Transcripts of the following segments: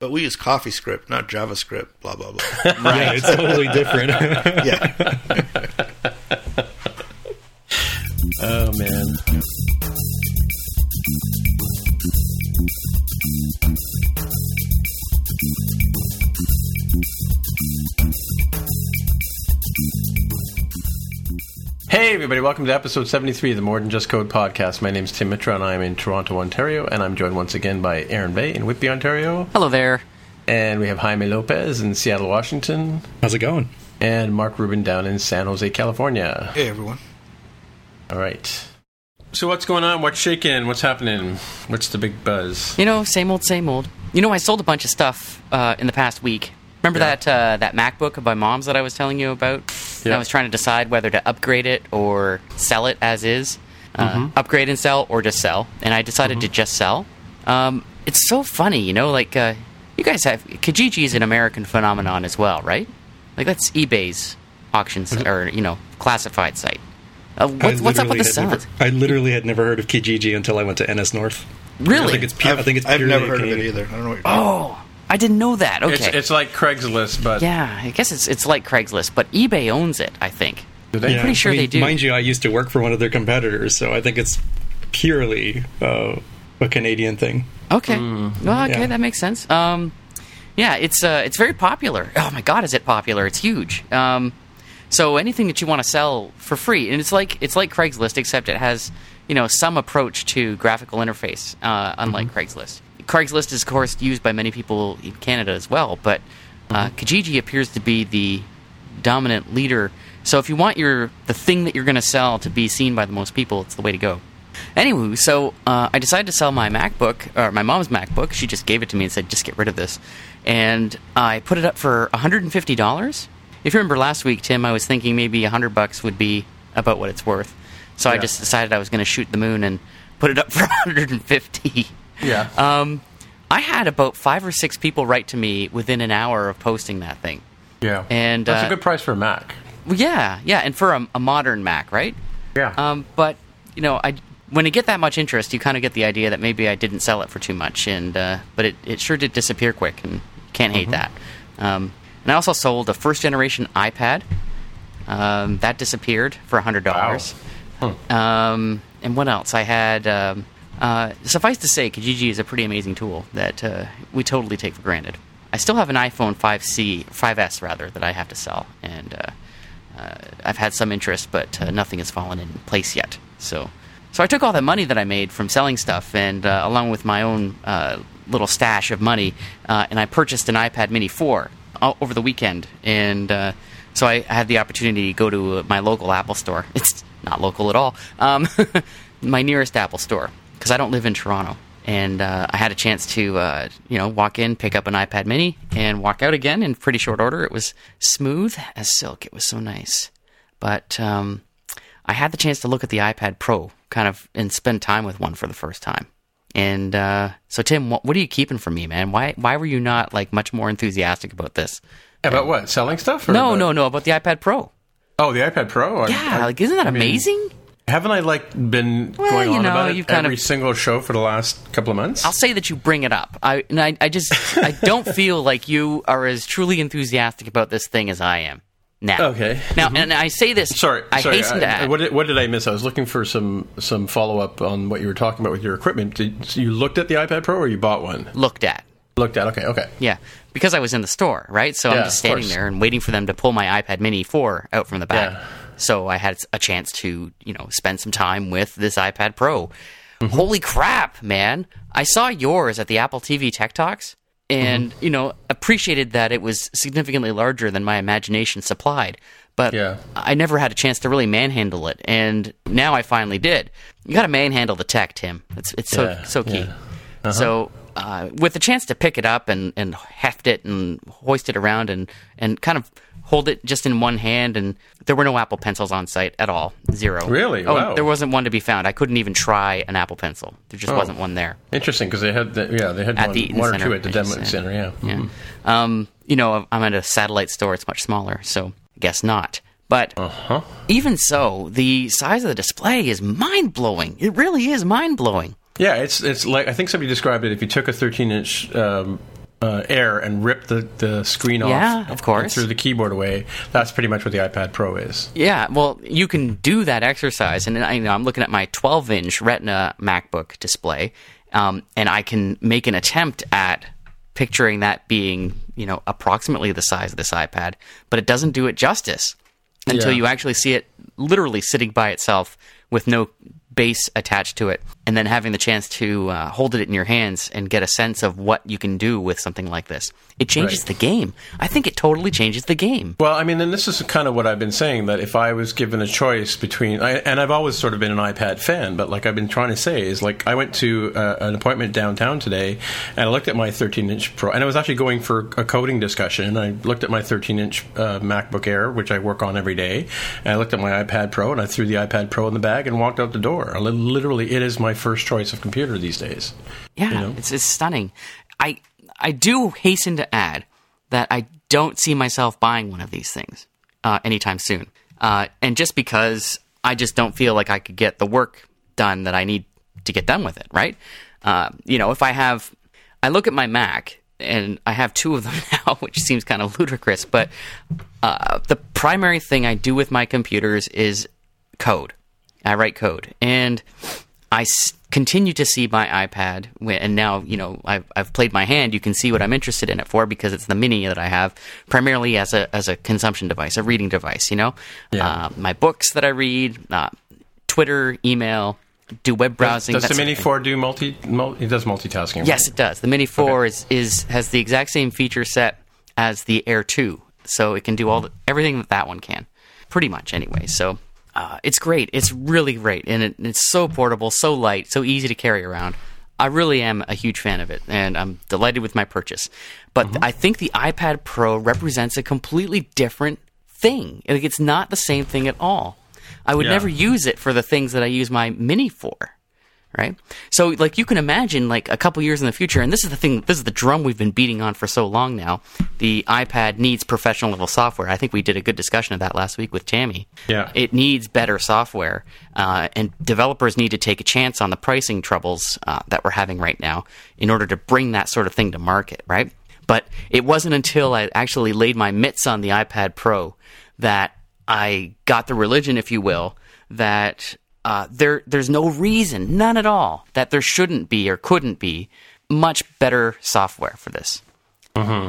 But we use CoffeeScript, not JavaScript. Blah blah blah. Yeah, it's totally different. yeah. Oh man. Everybody, welcome to episode 73 of the More Than Just Code podcast. My name is Tim Mitra and I'm in Toronto, Ontario, and I'm joined once again by Aaron Vegh in Whitby, Ontario. Hello there. And we have Jaime Lopez in Seattle, Washington, How's it going? and Mark Rubin down in San Jose, California. Hey everyone. All right. So what's going on? What's shaking? What's happening? What's the big buzz? You know, same old, same old. You know, I sold a bunch of stuff uh, in the past week. Remember Yeah. that uh, that MacBook of my mom's that I was telling you about? And Yeah. I was trying to decide whether to upgrade it or sell it as is. Uh, Mm-hmm. Upgrade and sell, or just sell. And I decided to just sell. Um, it's so funny, you know. Like uh, you guys have Kijiji is an American phenomenon as well, right? Like that's eBay's auctions or you know classified site. Uh, what's, I what's up with literally the had selling? never- I literally had never heard of Kijiji until I went to NS North. Really? I think it's pure, I think it's I've never heard of it either. I don't know what you're Oh, I didn't know that. Okay. It's, it's like Craigslist, but yeah, I guess it's it's like Craigslist, but eBay owns it. I think. do they? Yeah, pretty sure I mean, they do. Mind you, I used to work for one of their competitors, so I think it's purely uh, a Canadian thing. Okay. Well, okay, Yeah. that makes sense. Um, yeah, it's uh, it's very popular. Oh my God, is it popular? It's huge. Um, so anything that you want to sell for free, and it's like it's like Craigslist, except it has you know some approach to graphical interface, uh, unlike Craigslist. Craigslist is of course used by many people in Canada as well, but uh, Kijiji appears to be the dominant leader. So if you want your the thing that you're going to sell to be seen by the most people, it's the way to go. Anywho, so uh, I decided to sell my MacBook, or my mom's MacBook. She just gave it to me and said, just get rid of this. And I put it up for $150. If you remember last week, Tim, I was thinking maybe 100 bucks would be about what it's worth. So I just decided I was going to shoot the moon and put it up for 150 Yeah. um, I had about five or six people write to me within an hour of posting that thing. yeah. and, that's uh, a good price for a Mac. Yeah, yeah, and for a, a modern Mac, right? Yeah. Um, but you know, I when you get that much interest, you kind of get the idea that maybe I didn't sell it for too much, and uh, but it, it sure did disappear quick, and can't hate that. Um, and I also sold a first generation iPad. Um, that disappeared for hundred dollars. Um, and what else? I had. Uh, suffice to say, Kijiji is a pretty amazing tool that uh, we totally take for granted. I still have an iPhone 5C, 5S rather, that I have to sell, and uh, uh, I've had some interest, but uh, nothing has fallen in place yet. So, so I took all that money that I made from selling stuff, and uh, along with my own little stash of money, and I purchased an iPad Mini 4 o- over the weekend, and so I, I had the opportunity to go to my local Apple store. It's not local at all. Um, my nearest Apple store because I don't live in Toronto. And uh, I had a chance to, uh, you know, walk in, pick up an iPad Mini, and walk out again in pretty short order. It was smooth as silk. It was so nice. But um, I had the chance to look at the iPad Pro, kind of, and spend time with one for the first time. And uh, so, Tim, what, what are you keeping from me, man? Why why were you not like much more enthusiastic about this? About what? Selling stuff? Or No, about- no, no, about the iPad Pro. Oh, the iPad Pro. I- Yeah, I- like isn't that I mean, amazing? Haven't I like been Well, going on know, about it every of- single show for the last couple of months? I'll say that you bring it up. I and I, I just I don't feel like you are as truly enthusiastic about this thing as I am now. Okay. Now, and I say this. Mm-hmm. Sorry, I sorry. hasten to add. What did, what did I miss? I was looking for some some follow up on what you were talking about with your equipment. Did so you looked at the iPad Pro or you bought one? looked at. Looked at. Okay. Okay. Yeah, because I was in the store, right? So Yeah, I'm just standing there and waiting for them to pull my iPad Mini 4 out from the bag. Yeah. So I had a chance to, you know, spend some time with this iPad Pro. Mm-hmm. Holy crap, man! I saw yours at the Apple TV Tech Talks, and Mm-hmm. you know, appreciated that it was significantly larger than my imagination supplied. But Yeah. I never had a chance to really manhandle it, and now I finally did. You got to manhandle the tech, Tim. It's it's so Yeah, so key. yeah. Uh-huh. So uh, with the chance to pick it up and, and heft it and hoist it around and, and kind of hold it just in one hand, and there were no Apple pencils on site at all, zero. Really? Oh, Wow. there wasn't one to be found. I couldn't even try an Apple pencil. There just Oh. wasn't one there. Interesting because they had the, yeah they had At one, the Eaton one or two at the demo just center. Yeah. Yeah. Mhm. Um, you know, I'm at a satellite store. It's much smaller, so I guess not. But Uh-huh. even so, the size of the display is mind blowing. It really is mind blowing. Yeah, it's it's like I think somebody described it. If you took a 13 inch um, uh, Air and rip the, the screen off Yeah, of course. threw the keyboard away. That's pretty much what the iPad Pro is. Yeah, well, you can do that exercise, and I, you know, I'm looking at my 12-inch Retina MacBook display, um, and I can make an attempt at picturing that being, you know, approximately the size of this iPad, but it doesn't do it justice until Yeah. you actually see it literally sitting by itself with no base attached to it, and then having the chance to uh, hold it in your hands and get a sense of what you can do with something like this. It changes Right. the game. I think it totally changes the game. Well, I mean, and this is kind of what I've been saying that if I was given a choice between, I, and I've always sort of been an iPad fan, but like I've been trying to say is like I went to uh, an appointment downtown today and I looked at my 13 inch Pro, and I was actually going for a coding discussion. I looked at my 13 inch uh, MacBook Air, which I work on every day, and I looked at my iPad Pro, and I threw the iPad Pro in the bag and walked out the door. I Literally, it is my first choice of computer these days. Yeah, know? it's it's stunning. I I do hasten to add that I don't see myself buying one of these things uh, anytime soon, uh, and just because I just don't feel like I could get the work done that I need to get done with it. Right? Uh, you know, if I have, I look at my Mac and I have two of them now, which seems kind of ludicrous, but uh, the primary thing I do with my computers is code. I write code, and I s- continue to see my iPad, wh- and now you know I've, I've played my hand. You can see what I'm interested in it for because it's the mini that I have, primarily as a as a consumption device, a reading device. You know, Yeah. uh, my books that I read, uh, Twitter, email, do web browsing. Does that the Mini 4 do multi, multi? It does multitasking. Yes, it does. The Mini Four is, is has the exact same feature set as the Air Two, so it can do all the, everything that that one can, pretty much anyway. So uh, it's great. It's really great, and it, it's so portable, so light, so easy to carry around. I really am a huge fan of it, and I'm delighted with my purchase. But I think the iPad Pro represents a completely different thing. Like it's not the same thing at all. I would Yeah. never use it for the things that I use my Mini for right? So, like, you can imagine, like, a couple years in the future, and this is the thing, this is the drum we've been beating on for so long now. The iPad needs professional level software. I think we did a good discussion of that last week with Tammy. Yeah. It needs better software, uh, and developers need to take a chance on the pricing troubles uh, that we're having right now in order to bring that sort of thing to market, right? But it wasn't until I actually laid my mitts on the iPad Pro that I got the religion, if you will, that uh, there there's no reason, none at all, that there shouldn't be or couldn't be much better software for this.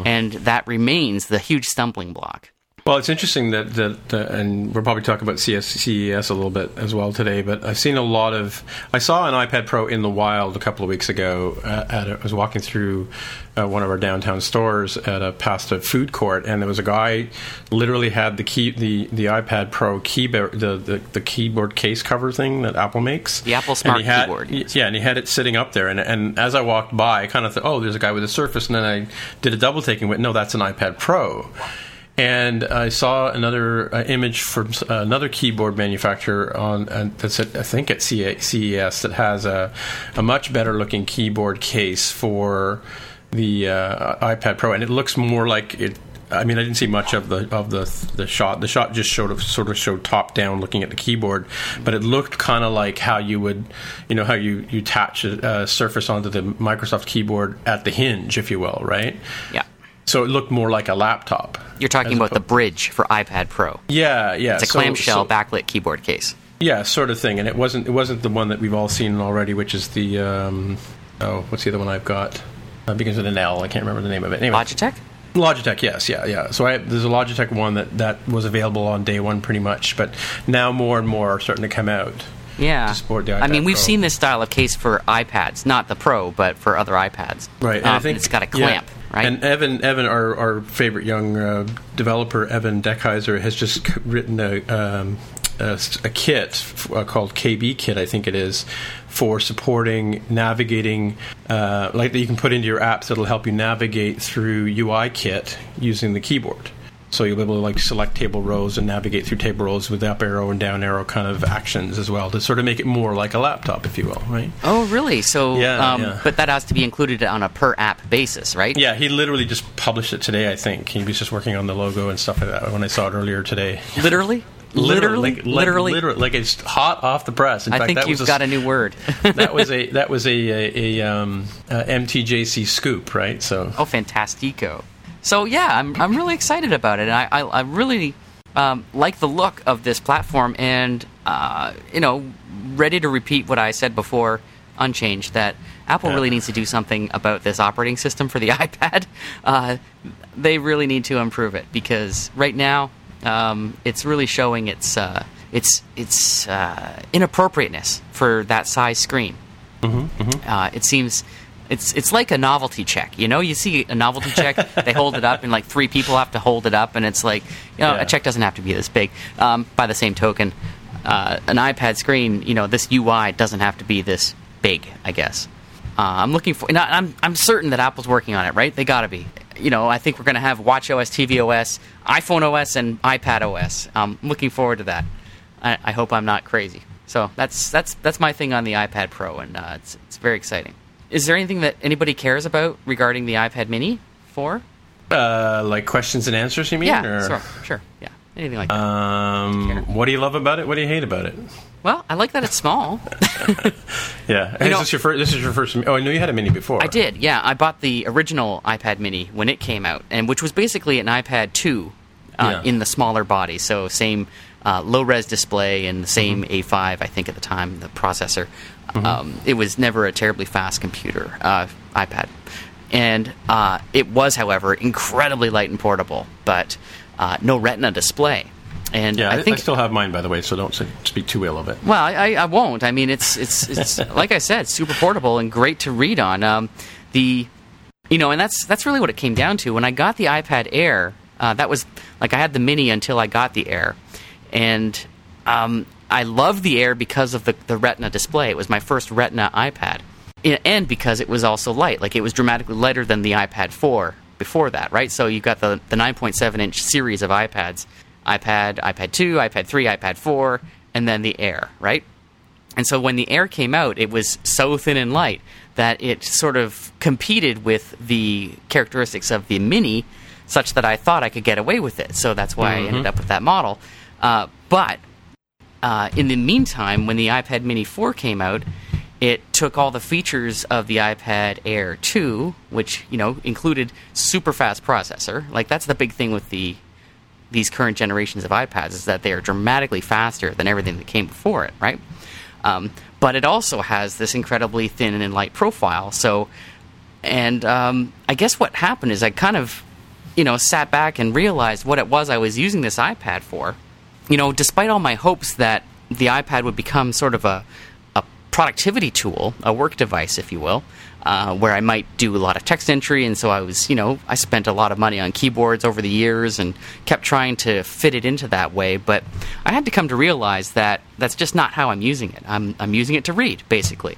And that remains the huge stumbling block. Well, it's interesting that, that, and we'll probably talk about CS, CES a little bit as well today. But I've seen a lot of. I saw an iPad Pro in the wild a couple of weeks ago. Uh, at a, I was walking through uh, one of our downtown stores at a past a food court, and there was a guy literally had the key the, the iPad Pro keyboard the, the, the keyboard case cover thing that Apple makes. The Apple Smart had- Keyboard, yes. Yeah, and he had it sitting up there. And, and as I walked by, I kind of thought, oh, there's a guy with a Surface, and then I did a double take and went, no, that's an iPad Pro. And I saw another uh, image from s- another keyboard manufacturer on uh, that's at, I think at CES that has a, a much better looking keyboard case for the uh, iPad Pro, and it looks more like it. I mean, I didn't see much of the of the the shot. The shot just showed sort of showed top down, looking at the keyboard, but it looked kind of like how you would, you know, how you you attach a, a Surface onto the Microsoft keyboard at the hinge, if you will, right? Yeah. So it looked more like a laptop. You're talking about the Brydge for iPad Pro. Yeah, yeah. It's a So- clamshell so- backlit keyboard case. Yeah, sort of thing. And it wasn't it wasn't the one that we've all seen already, which is the um, oh, what's the other one I've got? Uh, begins with an L. I can't remember the name of it. Anyway, Logitech? Logitech, yes, yeah, yeah. So I, there's a Logitech one that that was available on day one, pretty much. But now more and more are starting to come out. Yeah. to support the I mean, we've Pro. seen this style of case for iPads, not the Pro, but for other iPads. Right, and Um, I think it's got a yeah. Right? And Evan, Evan, our, our favorite young uh, developer, Evan Dekhayser, has just written a, um, a, a kit uh, called KBKit, I think it is, for supporting navigating, uh, like that you can put into your apps that'll help you navigate through UIKit using the keyboard. So you'll be able to like select table rows and navigate through table rows with up arrow and down arrow kind of actions as well to sort of make it more like a laptop, if you will, right? oh, really? So, Yeah, um, yeah. but that has to be included on a per app basis, right? Yeah, he literally just published it today. I think he was just working on the logo and stuff like that when I saw it earlier today. Literally? Literally, literally. like, literally, like it's hot off the press. In I fact, think that you've was got a new word. that was a that was a a, a um, uh, MTJC scoop, right? So Oh, fantastico! So yeah, I'm I'm really excited about it. And I I, I really um, like the look of this platform, and uh, you know, ready to repeat what I said before, unchanged. That Apple really needs to do something about this operating system for the iPad. Uh, they really need to improve it because right now um, it's really showing its uh, its its uh, inappropriateness for that size screen. Uh, it seems it's it's like a novelty check. You know, you see a novelty check, they hold it up, and like three people have to hold it up, and it's like, you know, Yeah. a check doesn't have to be this big. Um, by the same token, uh, an iPad screen, you know, this UI doesn't have to be this big. I guess. Uh, I'm looking for. I- I'm I'm certain that Apple's working on it. Right? They got to be. You know, I think we're going to have Watch OS, TV OS, iPhone OS, and iPad OS. Um, I'm looking forward to that. I, I hope I'm not crazy. So that's that's that's my thing on the iPad Pro, and uh, it's it's very exciting. Is there anything that anybody cares about regarding the iPad Mini 4? uh, like questions and answers, you mean? Yeah, or, sure, sure, yeah, anything like that. Um, what do you love about it? What do you hate about it? well, I like that it's small. Yeah, You is this your first? This is your first. Oh, I know you had a mini before. I did, yeah. I bought the original iPad Mini when it came out, and which was basically an iPad 2 uh, Yeah. in the smaller body. So same uh, low res display and the same A5, I think at the time, the processor. Um, it was never a terribly fast computer uh, iPad, and uh, it was, however, incredibly light and portable, but uh, no Retina display. And Yeah, I, think I still have mine, by the way, so don't speak too ill of it. well, I, I- I won't. I mean, it's it's it's like I said, super portable and great to read on. Um, the you know, and that's that's really what it came down to. When I got the iPad Air, uh, that was like I had the Mini until I got the Air, and um, I loved the Air because of the the Retina display. It was my first Retina iPad, and because it was also light. Like it was dramatically lighter than the iPad 4 before that, right? So you've got the the 9.7 inch series of iPads, iPad, iPad 2, iPad 3, iPad 4, and then the Air, right? And so when the Air came out, it was so thin and light that it sort of competed with the characteristics of the Mini, such that I thought I could get away with it. So that's why I ended up with that model. Uh, but uh, in the meantime, when the iPad Mini 4 came out, it took all the features of the iPad Air 2, which you know included super fast processor. Like that's the big thing with the these current generations of iPads is that they are dramatically faster than everything that came before it, right? Um, but it also has this incredibly thin and light profile. So, and um, I guess what happened is I kind of, you know, sat back and realized what it was I was using this iPad for. You know, despite all my hopes that the iPad would become sort of a, a productivity tool, a work device, if you will, uh, where I might do a lot of text entry. And so I was, you know, I spent a lot of money on keyboards over the years and kept trying to fit it into that way. But I had to come to realize that that's just not how I'm using it. I'm, I'm using it to read, basically.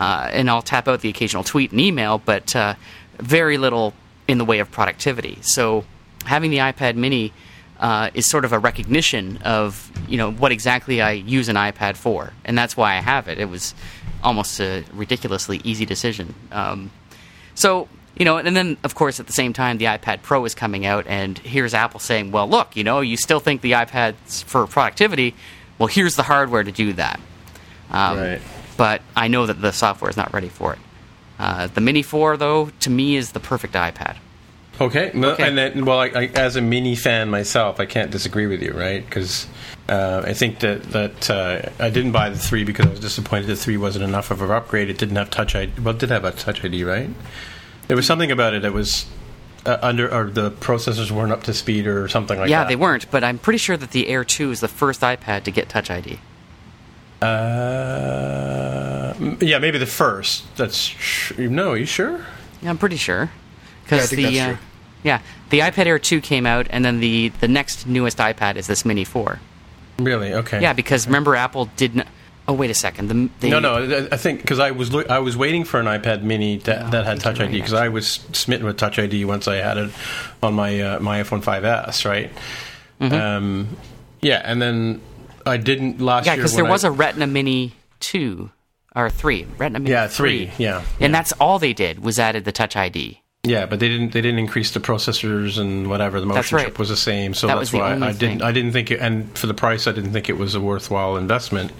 Uh, and I'll tap out the occasional tweet and email, but uh, very little in the way of productivity. So having the iPad mini uh, is sort of a recognition of you know what exactly I use an iPad for, and that's why I have it. It was almost a ridiculously easy decision. Um, so you know, and then of course at the same time the iPad Pro is coming out, and here's Apple saying, "Well, look, you know, you still think the iPad's for productivity? Well, here's the hardware to do that." Um, Right. But I know that the software is not ready for it. Uh, the Mini 4, though, to me is the perfect iPad. Okay. No, Okay. And then, well, I, I, as a mini fan myself, I can't disagree with you, right? Because uh, I think that that uh, I didn't buy the three because I was disappointed the three wasn't enough of an upgrade. It didn't have Touch ID. Well, it did have a Touch ID, right? There was something about it that was uh, under, or the processors weren't up to speed, or something like yeah, that. Yeah, they weren't, but I'm pretty sure that the Air 2 is the first iPad to get Touch ID. Uh, yeah, maybe the first. That's tr- no. Are you sure? Yeah, I'm pretty sure. Because think the that's uh, true. Yeah, the iPad Air 2 came out, and then the the next newest iPad is this Mini 4. Really? Okay. Yeah, because remember Apple didn't. Oh wait a second. The, the No, no. I- I think because I was loo- I was waiting for an iPad Mini that, No, that had Touch ID right, because I was smitten with Touch ID once I had it on my uh, my iPhone 5s, right? Um, yeah, and then I didn't last Mm-hmm. Yeah, year. because there when was a Retina Mini 2 or 3, Retina Mini yeah three, yeah, and that's all they did was added the Touch ID. Yeah, but they didn't. They didn't increase the processors and whatever. The motion right. chip was the same, so That that's why I didn't. thing. I didn't think it. And for the price, I didn't think it was a worthwhile investment.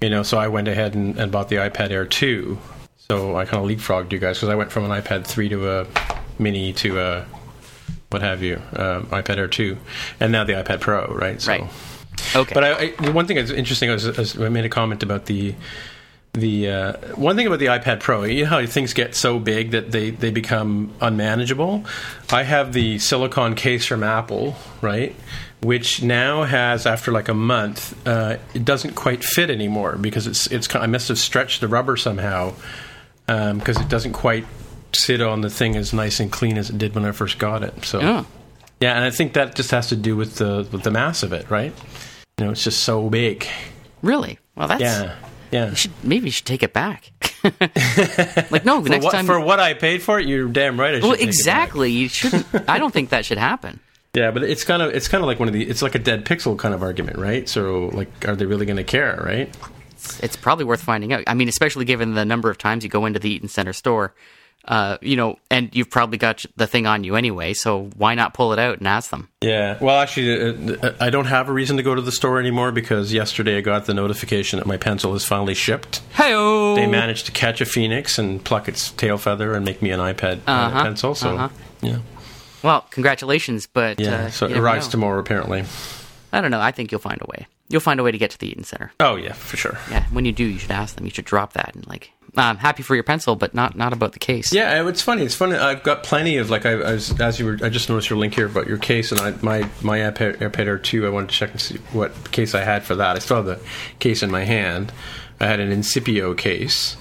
You know, so I went ahead and, and bought the iPad Air two. So I kind of leapfrogged you guys because I went from an iPad three to a mini to a what have you, uh, iPad Air two, and now the iPad Pro. Right. So. Right. Okay. But I, I, the one thing that's interesting is, is I made a comment about the the uh, one thing about the iPad Pro. You know how things get so big that they they become unmanageable. I have the silicon case from Apple, right, which now has after like a month, uh, it doesn't quite fit anymore because it's it's I must have stretched the rubber somehow because it doesn't quite sit on the thing as nice and clean as it did when I first got it. So. Oh. Yeah, and I think that just has to do with the with the mass of it, right? You know, it's just so big. Really? Well, that's. Yeah, yeah. You should, maybe you should take it back. like no, the next what, time. for what I paid for it, you're damn right. I should well, take it back. exactly. You shouldn't. I don't think that should happen. Yeah, but it's kind of it's kind of like one of the it's like a dead pixel kind of argument, right? So like, are they really going to care, right? It's probably worth finding out. I mean, especially given the number of times you go into the Eaton Center store, uh, you know, and you've probably got the thing on you anyway. So why not pull it out and ask them? Yeah. Well, actually, uh, I don't have a reason to go to the store anymore because yesterday I got the notification that my pencil is finally shipped. Hey, They managed to catch a phoenix and pluck its tail feather and make me an iPad uh, Uh-huh, pencil. So uh-huh. yeah, Well, congratulations, but yeah. uh, so it arrives know. tomorrow apparently. I don't know. I think you'll find a way. You'll find a way to get to the Eaton Center. Oh yeah, for sure. Yeah, when you do, you should ask them. You should drop that and like, I'm happy for your pencil, but not not about the case. Yeah, it's funny. It's funny. I've got plenty of like I, I was as you were. I just noticed your link here about your case, and I, my my iPad, iPad Air two. I wanted to check and see what case I had for that. I still have the case in my hand. I had an Incipio case.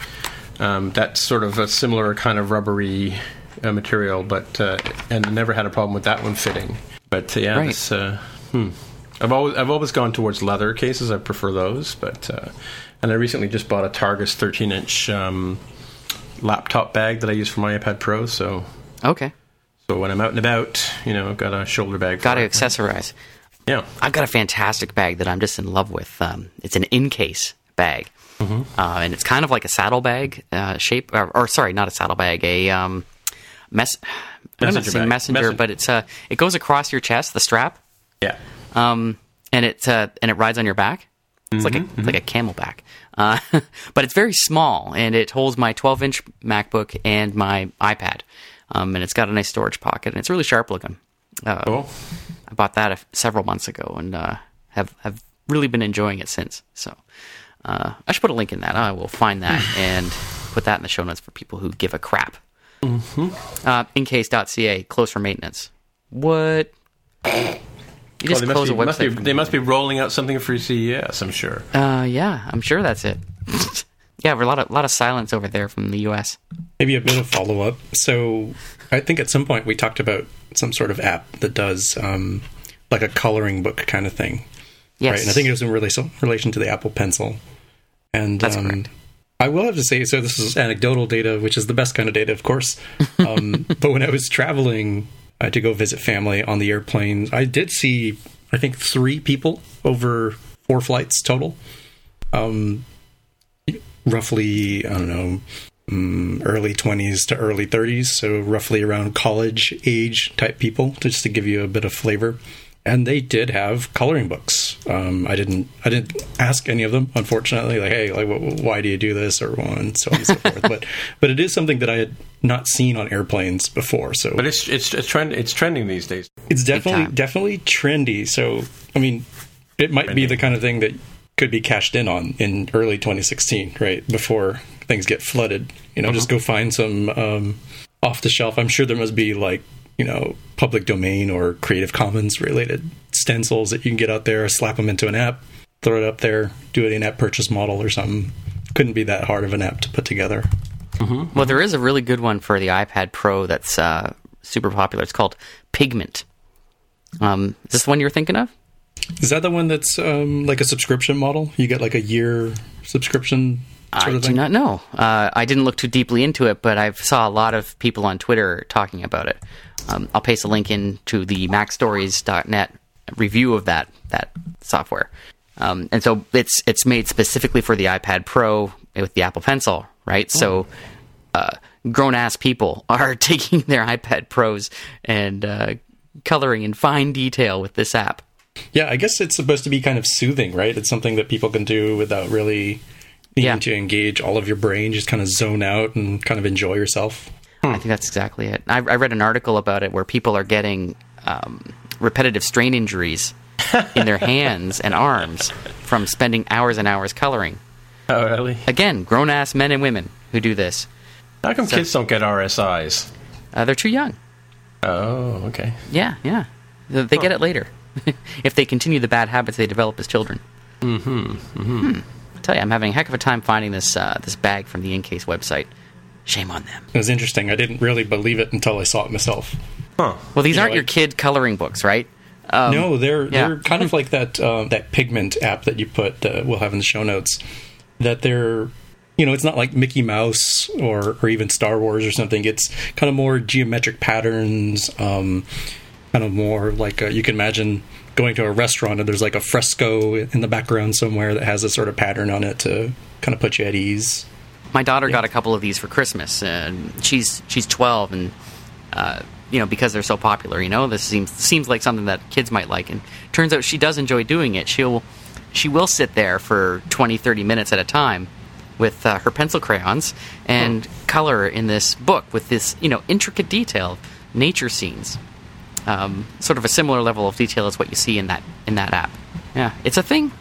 Um, that's sort of a similar kind of rubbery uh, material, but uh, and never had a problem with that one fitting. But uh, yeah, Right. this, uh, hmm. I've always I've always gone towards leather cases. I prefer those, but uh, and I recently just bought a Targus 13 inch um, laptop bag that I use for my iPad Pro. So Okay. so when I'm out and about, you know, I've got a shoulder bag. Got to it. accessorize. Yeah. I've got a fantastic bag that I'm just in love with. Um, it's an Incase bag, Mm-hmm. uh, and it's kind of like a saddlebag uh, shape, or, or sorry, not a saddlebag, a um, mess. I'm not Messenger saying messenger, Messenger. but it's uh, it goes across your chest, the strap, Yeah. um, and it uh, and it rides on your back. It's like a Mm-hmm, like a camelback, uh, but it's very small, and it holds my 12 inch MacBook and my iPad, um, and it's got a nice storage pocket, and it's really sharp looking. Uh, Cool. I bought that a f- several months ago, and uh, have have really been enjoying it since. So uh, I should put a link in that. I will find that and put that in the show notes for people who give a crap. Mm-hmm. Uh, incase.ca, close for maintenance. What? You Well, just they must, close be, a must be- they must be rolling out something for CES, I'm sure. uh, yeah, I'm sure that's it. yeah, a lot of lot of silence over there from the U.S. Maybe a bit of follow up. So, I think at some point we talked about some sort of app that does um, like a coloring book kind of thing, Yes, right? And I think it was in relation relation to the Apple Pencil. And That's um, correct. I will have to say, so this is anecdotal data, which is the best kind of data, of course. Um, but when I was traveling uh, to go visit family on the airplane. I did see, I think, three people over four flights total. Um, roughly, I don't know, mm, early 20s to early 30s, so roughly around college age type people, just to give you a bit of flavor. And they did have coloring books. Um, I didn't. I didn't ask any of them, unfortunately. Like, hey, like, wh- why do you do this, or and so on and so forth. But, but it is something that I had not seen on airplanes before. So, But it's it's it's, trend, it's trending these days. it's definitely definitely trendy. So I mean, it might be the kind of thing that could be cashed in on in early 2016, right before things get flooded. You know, just go find some um, off the shelf. I'm sure there must be like you know public domain or Creative Commons related stencils that you can get out there, slap them into an app, throw it up there, do it in app purchase model or something. Couldn't be that hard of an app to put together. Well, there is a really good one for the iPad Pro that's uh, super popular. It's called Pigment. Um, is this the one you were thinking of? Is that the one that's um, like a subscription model? You get like a year subscription I do not know. Uh, I didn't look too deeply into it, but I saw a lot of people on Twitter talking about it. Um, I'll paste a link in to the MacStories.net review of that that software. Um, and so it's it's made specifically for the iPad Pro with the Apple Pencil, right? So uh, grown ass people are taking their iPad Pros and uh, coloring in fine detail with this app. Yeah, I guess it's supposed to be kind of soothing, right? It's something that people can do without really needing Yeah. to engage all of your brain, just kind of zone out and kind of enjoy yourself. I think that's exactly it. I, I read an article about it where people are getting um, repetitive strain injuries in their hands and arms from spending hours and hours coloring. Oh, really? Again, grown ass men and women who do this. How come So- kids don't get RSIs? Uh, they're too young. Oh, okay. Yeah, yeah. They they get it later if they continue the bad habits they develop as children. Mm-hmm. Mm-hmm. I tell you, I'm having a heck of a time finding this uh, this bag from the Incase website. Shame on them. It was interesting. I didn't really believe it until I saw it myself. Huh. Well, these You aren't your like- kid coloring books, right? Um, no, they're yeah. they're kind of like that uh, that pigment app that you put. Uh, we'll have in the show notes. That they're, you know, it's not like Mickey Mouse or or even Star Wars or something. It's kind of more geometric patterns. Um, kind of more like uh you can imagine going to a restaurant and there's like a fresco in the background somewhere that has a sort of pattern on it to kind of put you at ease. My daughter got a couple of these for Christmas, and she's she's 12, and uh, you know because they're so popular, you know this seems seems like something that kids might like, and turns out she does enjoy doing it. She'll she will sit there for 20, 30 minutes at a time with uh, her pencil crayons and color in this book with this you know intricate detail, nature scenes, um, sort of a similar level of detail as what you see in that in that app. Yeah, it's a thing.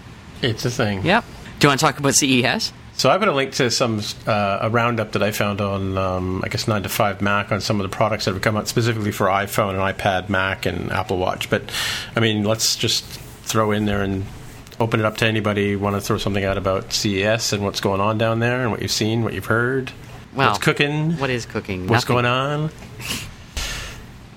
It's a thing. Yep. Do you want to talk about CES? So I put a link to some uh, a roundup that I found on um, I guess nine to five Mac on some of the products that have come out specifically for iPhone and iPad, Mac, and Apple Watch. But I mean, let's just throw in there and open it up to anybody want to throw something out about CES and what's going on down there and what you've seen, what you've heard, Well, what's cooking, What is cooking? what's Nothing. going on.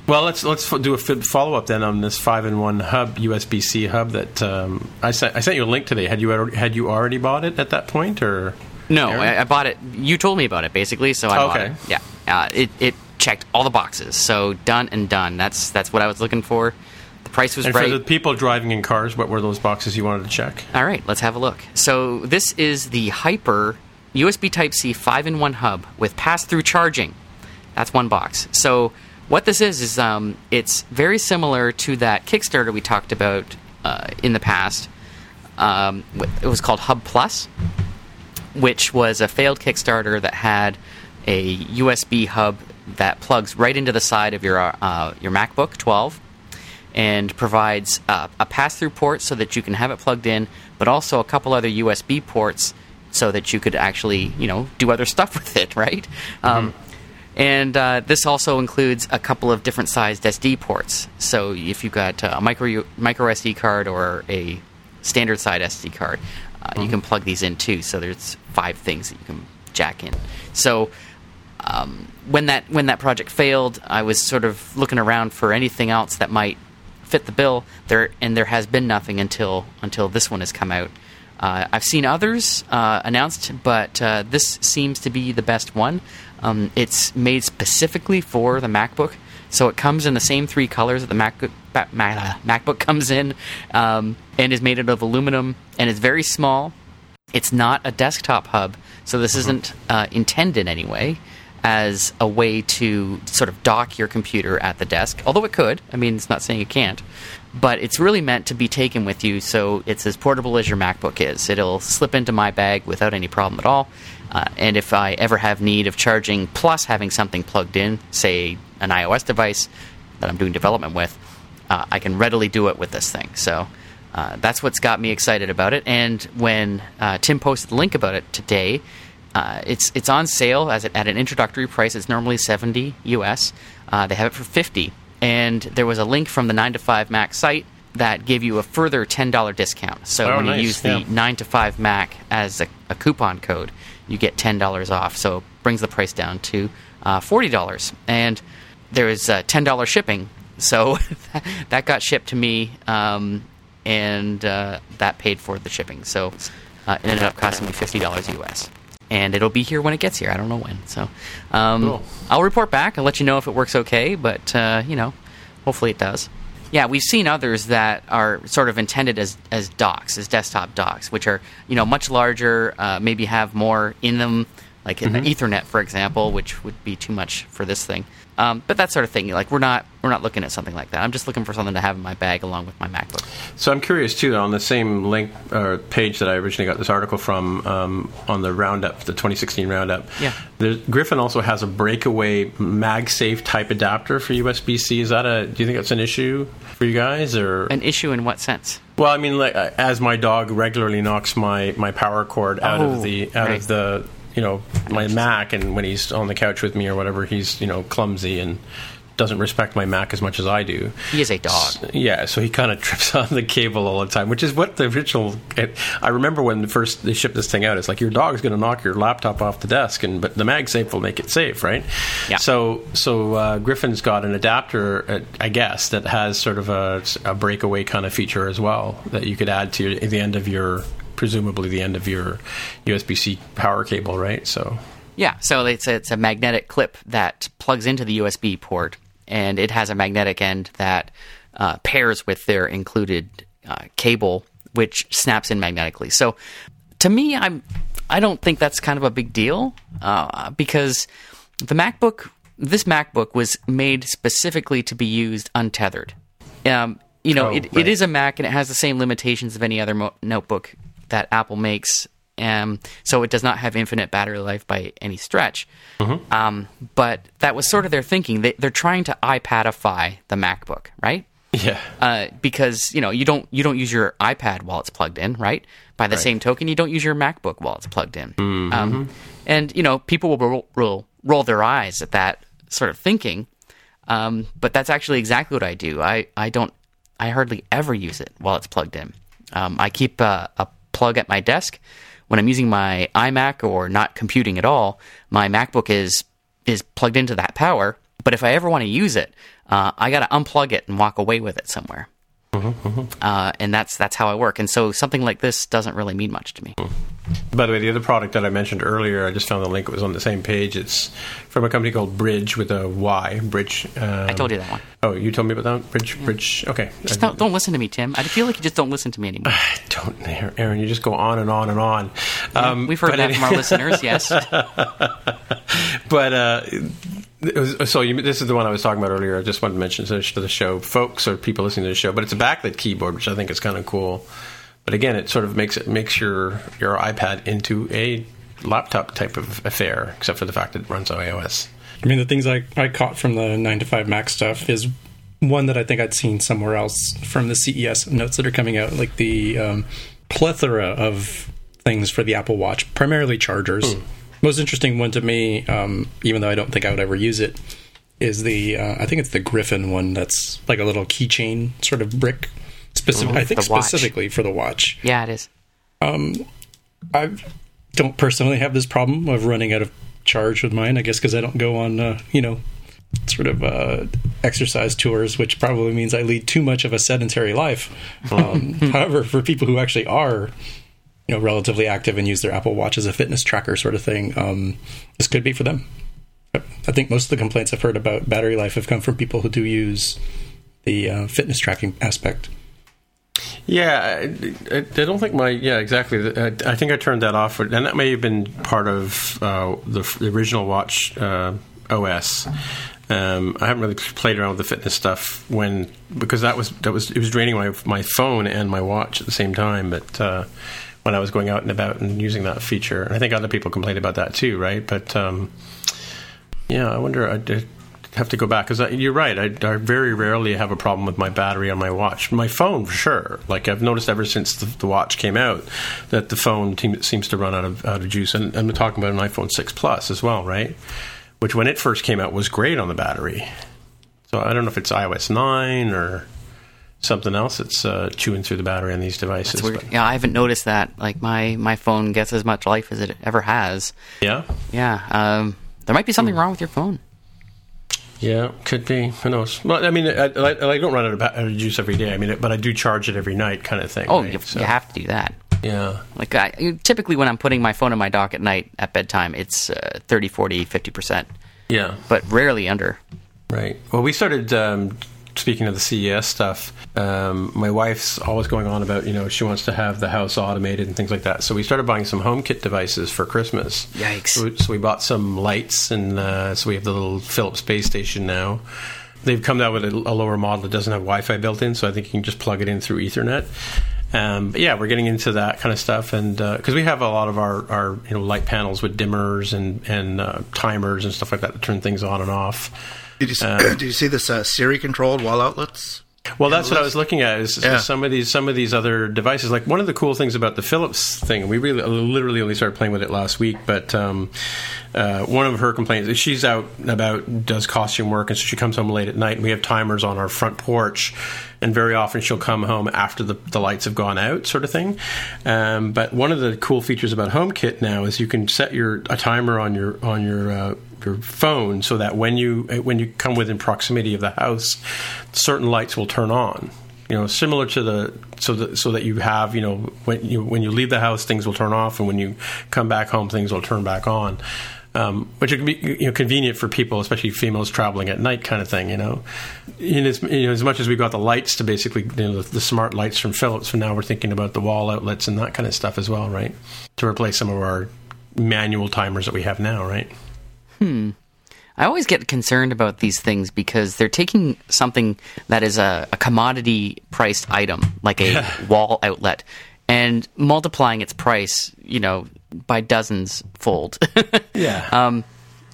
Well, let's let's do a follow up then on this five in one hub USB C hub that um, I sent. I sent you a link today. Had you already, had you already bought it at that point, or No, I, I bought it. You told me about it basically, so I bought Okay. it. Yeah, uh, it it checked all the boxes, so done and done. That's that's what I was looking for. The price was And right. for the people driving in cars, what were those boxes you wanted to check? All right, let's have a look. So this is the Hyper USB Type C five-in-one hub with pass-through charging. That's one box. So what this is is um, it's very similar to that Kickstarter we talked about uh, in the past. Um, it was called Hub Plus, which was a failed Kickstarter that had a USB hub that plugs right into the side of your uh, your MacBook 12 and provides uh, a pass-through port so that you can have it plugged in, but also a couple other USB ports so that you could actually, you know, do other stuff with it, right? Um, and uh, this also includes a couple of different sized SD ports. So if you've got a micro micro SD card or a standard side SD card, uh, you can plug these in too. So there's five things that you can jack in. So um, when that when that project failed, I was sort of looking around for anything else that might fit the bill. There and there has been nothing until until this one has come out. Uh, I've seen others uh, announced, but uh, this seems to be the best one. Um, it's made specifically for the MacBook, so it comes in the same three colors that the MacBook, ba- Ma- uh, MacBook comes in, um, and is made out of aluminum, and it's very small. It's not a desktop hub, so this isn't uh, intended anyway as a way to sort of dock your computer at the desk. Although it could. I mean, it's not saying it can't. But it's really meant to be taken with you, so it's as portable as your MacBook is. It'll slip into my bag without any problem at all. Uh, and if I ever have need of charging plus having something plugged in, say an iOS device that I'm doing development with, uh, I can readily do it with this thing. So uh, that's what's got me excited about it. And when uh, Tim posted the link about it today, uh, it's it's on sale as it, at an introductory price. It's normally seventy US. Uh, they have it for fifty, and there was a link from the nine to five Mac site that gave you a further ten dollar discount. So Oh, when nice, you use yeah. the nine to five Mac as a, a coupon code, you get ten dollars off. So it brings the price down to uh, forty dollars, and there is uh, ten dollars shipping. So that got shipped to me, um, and uh, that paid for the shipping. So uh, it ended up costing me fifty dollars US, and it'll be here when it gets here. I don't know when. So um, Cool. I'll report back. I'll let you know if it works okay. But uh, you know, hopefully it does. Yeah, we've seen others that are sort of intended as as docks, as desktop docks, which are you know much larger, uh, maybe have more in them like an Ethernet, for example, which would be too much for this thing. Um, but that sort of thing, like we're not we're not looking at something like that. I'm just looking for something to have in my bag along with my MacBook. So I'm curious too. On the same link or page that I originally got this article from, um, on the roundup, the 2016 roundup, Yeah. Griffin also has a breakaway MagSafe type adapter for USB-C. Is that a? Do you think that's an issue for you guys, or? An issue in what sense? well, I mean, like uh, as my dog regularly knocks my my power cord out Oh, of the out right. of the you know my Mac, and when he's on the couch with me or whatever, he's you know clumsy and doesn't respect my Mac as much as I do. He is a dog. Yeah, so he kind of trips on the cable all the time, which is what the original. I remember when the first they shipped this thing out. It's like your dog's going to knock your laptop off the desk, and but the MagSafe will make it safe, right? Yeah. So so uh, Griffin's got an adapter, uh, I guess, that has sort of a, a breakaway kind of feature as well that you could add to your, the end of your presumably the end of your USB-C power cable, right? So Yeah, so it's a, it's a magnetic clip that plugs into the USB port, and it has a magnetic end that uh, pairs with their included uh, cable, which snaps in magnetically. So, to me, I'm I don't think that's kind of a big deal uh, because the MacBook, this MacBook was made specifically to be used untethered. Um, you know, Oh, it, right. it is a Mac and it has the same limitations of any other mo- notebook that Apple makes. Um, so it does not have infinite battery life by any stretch. Mm-hmm. Um, but that was sort of their thinking. They, they're trying to iPadify the MacBook, right? yeah, Uh, because you know you don't you don't use your iPad while it's plugged in, right? By the same token, you don't use your MacBook while it's plugged in. Um, and you know people will roll, roll roll their eyes at that sort of thinking, um, but that's actually exactly what I do. I I don't I hardly ever use it while it's plugged in. Um, I keep a, a plug at my desk when I'm using my iMac or not computing at all. My MacBook is is plugged into that power. But if I ever want to use it, uh, I got to unplug it and walk away with it somewhere. Uh, and that's that's how I work. And so something like this doesn't really mean much to me. By the way, the other product that I mentioned earlier, I just found the link. It was on the same page. It's from a company called Brydge with a Y. Brydge. Um, I told you that one. Oh, you told me about that. Brydge. Brydge. Okay. Just don't, don't listen to me, Tim. I feel like you just don't listen to me anymore. don't, Aaron. You just go on and on and on. Um, We've heard that any- from our listeners. Yes. But uh, was, so you, this is the one I was talking about earlier. I just wanted to mention to the show, folks, or people listening to the show. But it's a backlit keyboard, which I think is kind of cool. But again, it sort of makes it makes your your iPad into a laptop type of affair, except for the fact that it runs on iOS. I mean, the things I, I caught from the 9 to 5 Mac stuff is one that I think I'd seen somewhere else from the CES notes that are coming out, like the um, plethora of things for the Apple Watch, primarily chargers. Most interesting one to me, um, even though I don't think I would ever use it, is the uh, I think it's the Griffin one that's like a little keychain sort of brick. Specific, I think specifically for the watch. Yeah, it is. I don't personally have this problem of running out of charge with mine. I guess because I don't go on, uh, you know, sort of uh, exercise tours, which probably means I lead too much of a sedentary life. Um, however, for people who actually are, you know, relatively active and use their Apple Watch as a fitness tracker sort of thing, um, this could be for them. I think most of the complaints I've heard about battery life have come from people who do use the uh, fitness tracking aspect. Yeah, I, I, don't think my yeah exactly. I, I think I turned that off, and that may have been part of uh, the, the original watch uh, OS. Um, I haven't really played around with the fitness stuff when because that was that was it was draining my my phone and my watch at the same time. But uh, when I was going out and about and using that feature, and I think other people complained about that too, right? But um, yeah, I wonder. I did have to go back because you're right. I, I very rarely have a problem with my battery on my watch. My phone, for sure. Like I've noticed ever since the, the watch came out that the phone team, seems to run out of out of juice. And I'm talking about an iPhone 6 Plus as well, right? Which when it first came out was great on the battery. So I don't know if it's iOS 9 or something else that's uh, chewing through the battery on these devices. Yeah, I haven't noticed that. Like my my phone gets as much life as it ever has. yeah. Yeah. Um, there might be something Hmm. wrong with your phone. Yeah, could be. Who knows? Well, I mean, I, I, I don't run out of, out of juice every day. I mean, but I do charge it every night, kind of thing. Oh, right? you, So, you have to do that. Yeah. Like I, you- typically when I'm putting my phone in my dock at night at bedtime, it's uh, 30, 40, 50%, Yeah. but rarely under. Right. Well, we started um, speaking of the CES stuff, um, my wife's always going on about you know she wants to have the house automated and things like that. So we started buying some HomeKit devices for Christmas. Yikes. So we, so we bought some lights, and uh, so we have the little Philips space station now. They've come out with a, a lower model that doesn't have Wi-Fi built in, so I think you can just plug it in through Ethernet. Um, but yeah, we're getting into that kind of stuff, and because we have a lot of our, our you know light panels with dimmers and and uh, timers and stuff like that to turn things on and off. Did you, Uh, did you see this uh, Siri controlled wall outlets? Well, that's what I was looking at. Is, is Yeah. some of these some of these other devices. Like one of the cool things about the Philips thing, we really literally only started playing with it last week. But um, uh, one of her complaints is she's out about, does costume work, and so she comes home late at night. and We have timers on our front porch, and very often she'll come home after the, the lights have gone out, sort of thing. Um, but one of the cool features about HomeKit now is you can set your a timer on your on your uh, your phone so that when you when you come within proximity of the house, certain lights will turn on. You know, similar to the so that so that you have you know when you when you leave the house, things will turn off, and when you come back home, things will turn back on. Um, which can be you know convenient for people, especially females traveling at night, kind of thing. You know, in as, you know, as much as we got the lights to basically you know the, the smart lights from Philips, so now we're thinking about the wall outlets and that kind of stuff as well, right? To replace some of our manual timers that we have now, right? Hmm. I always get concerned about these things because they're taking something that is a, a commodity priced item, like a wall outlet, and multiplying its price, you know, by dozens fold. Yeah. um,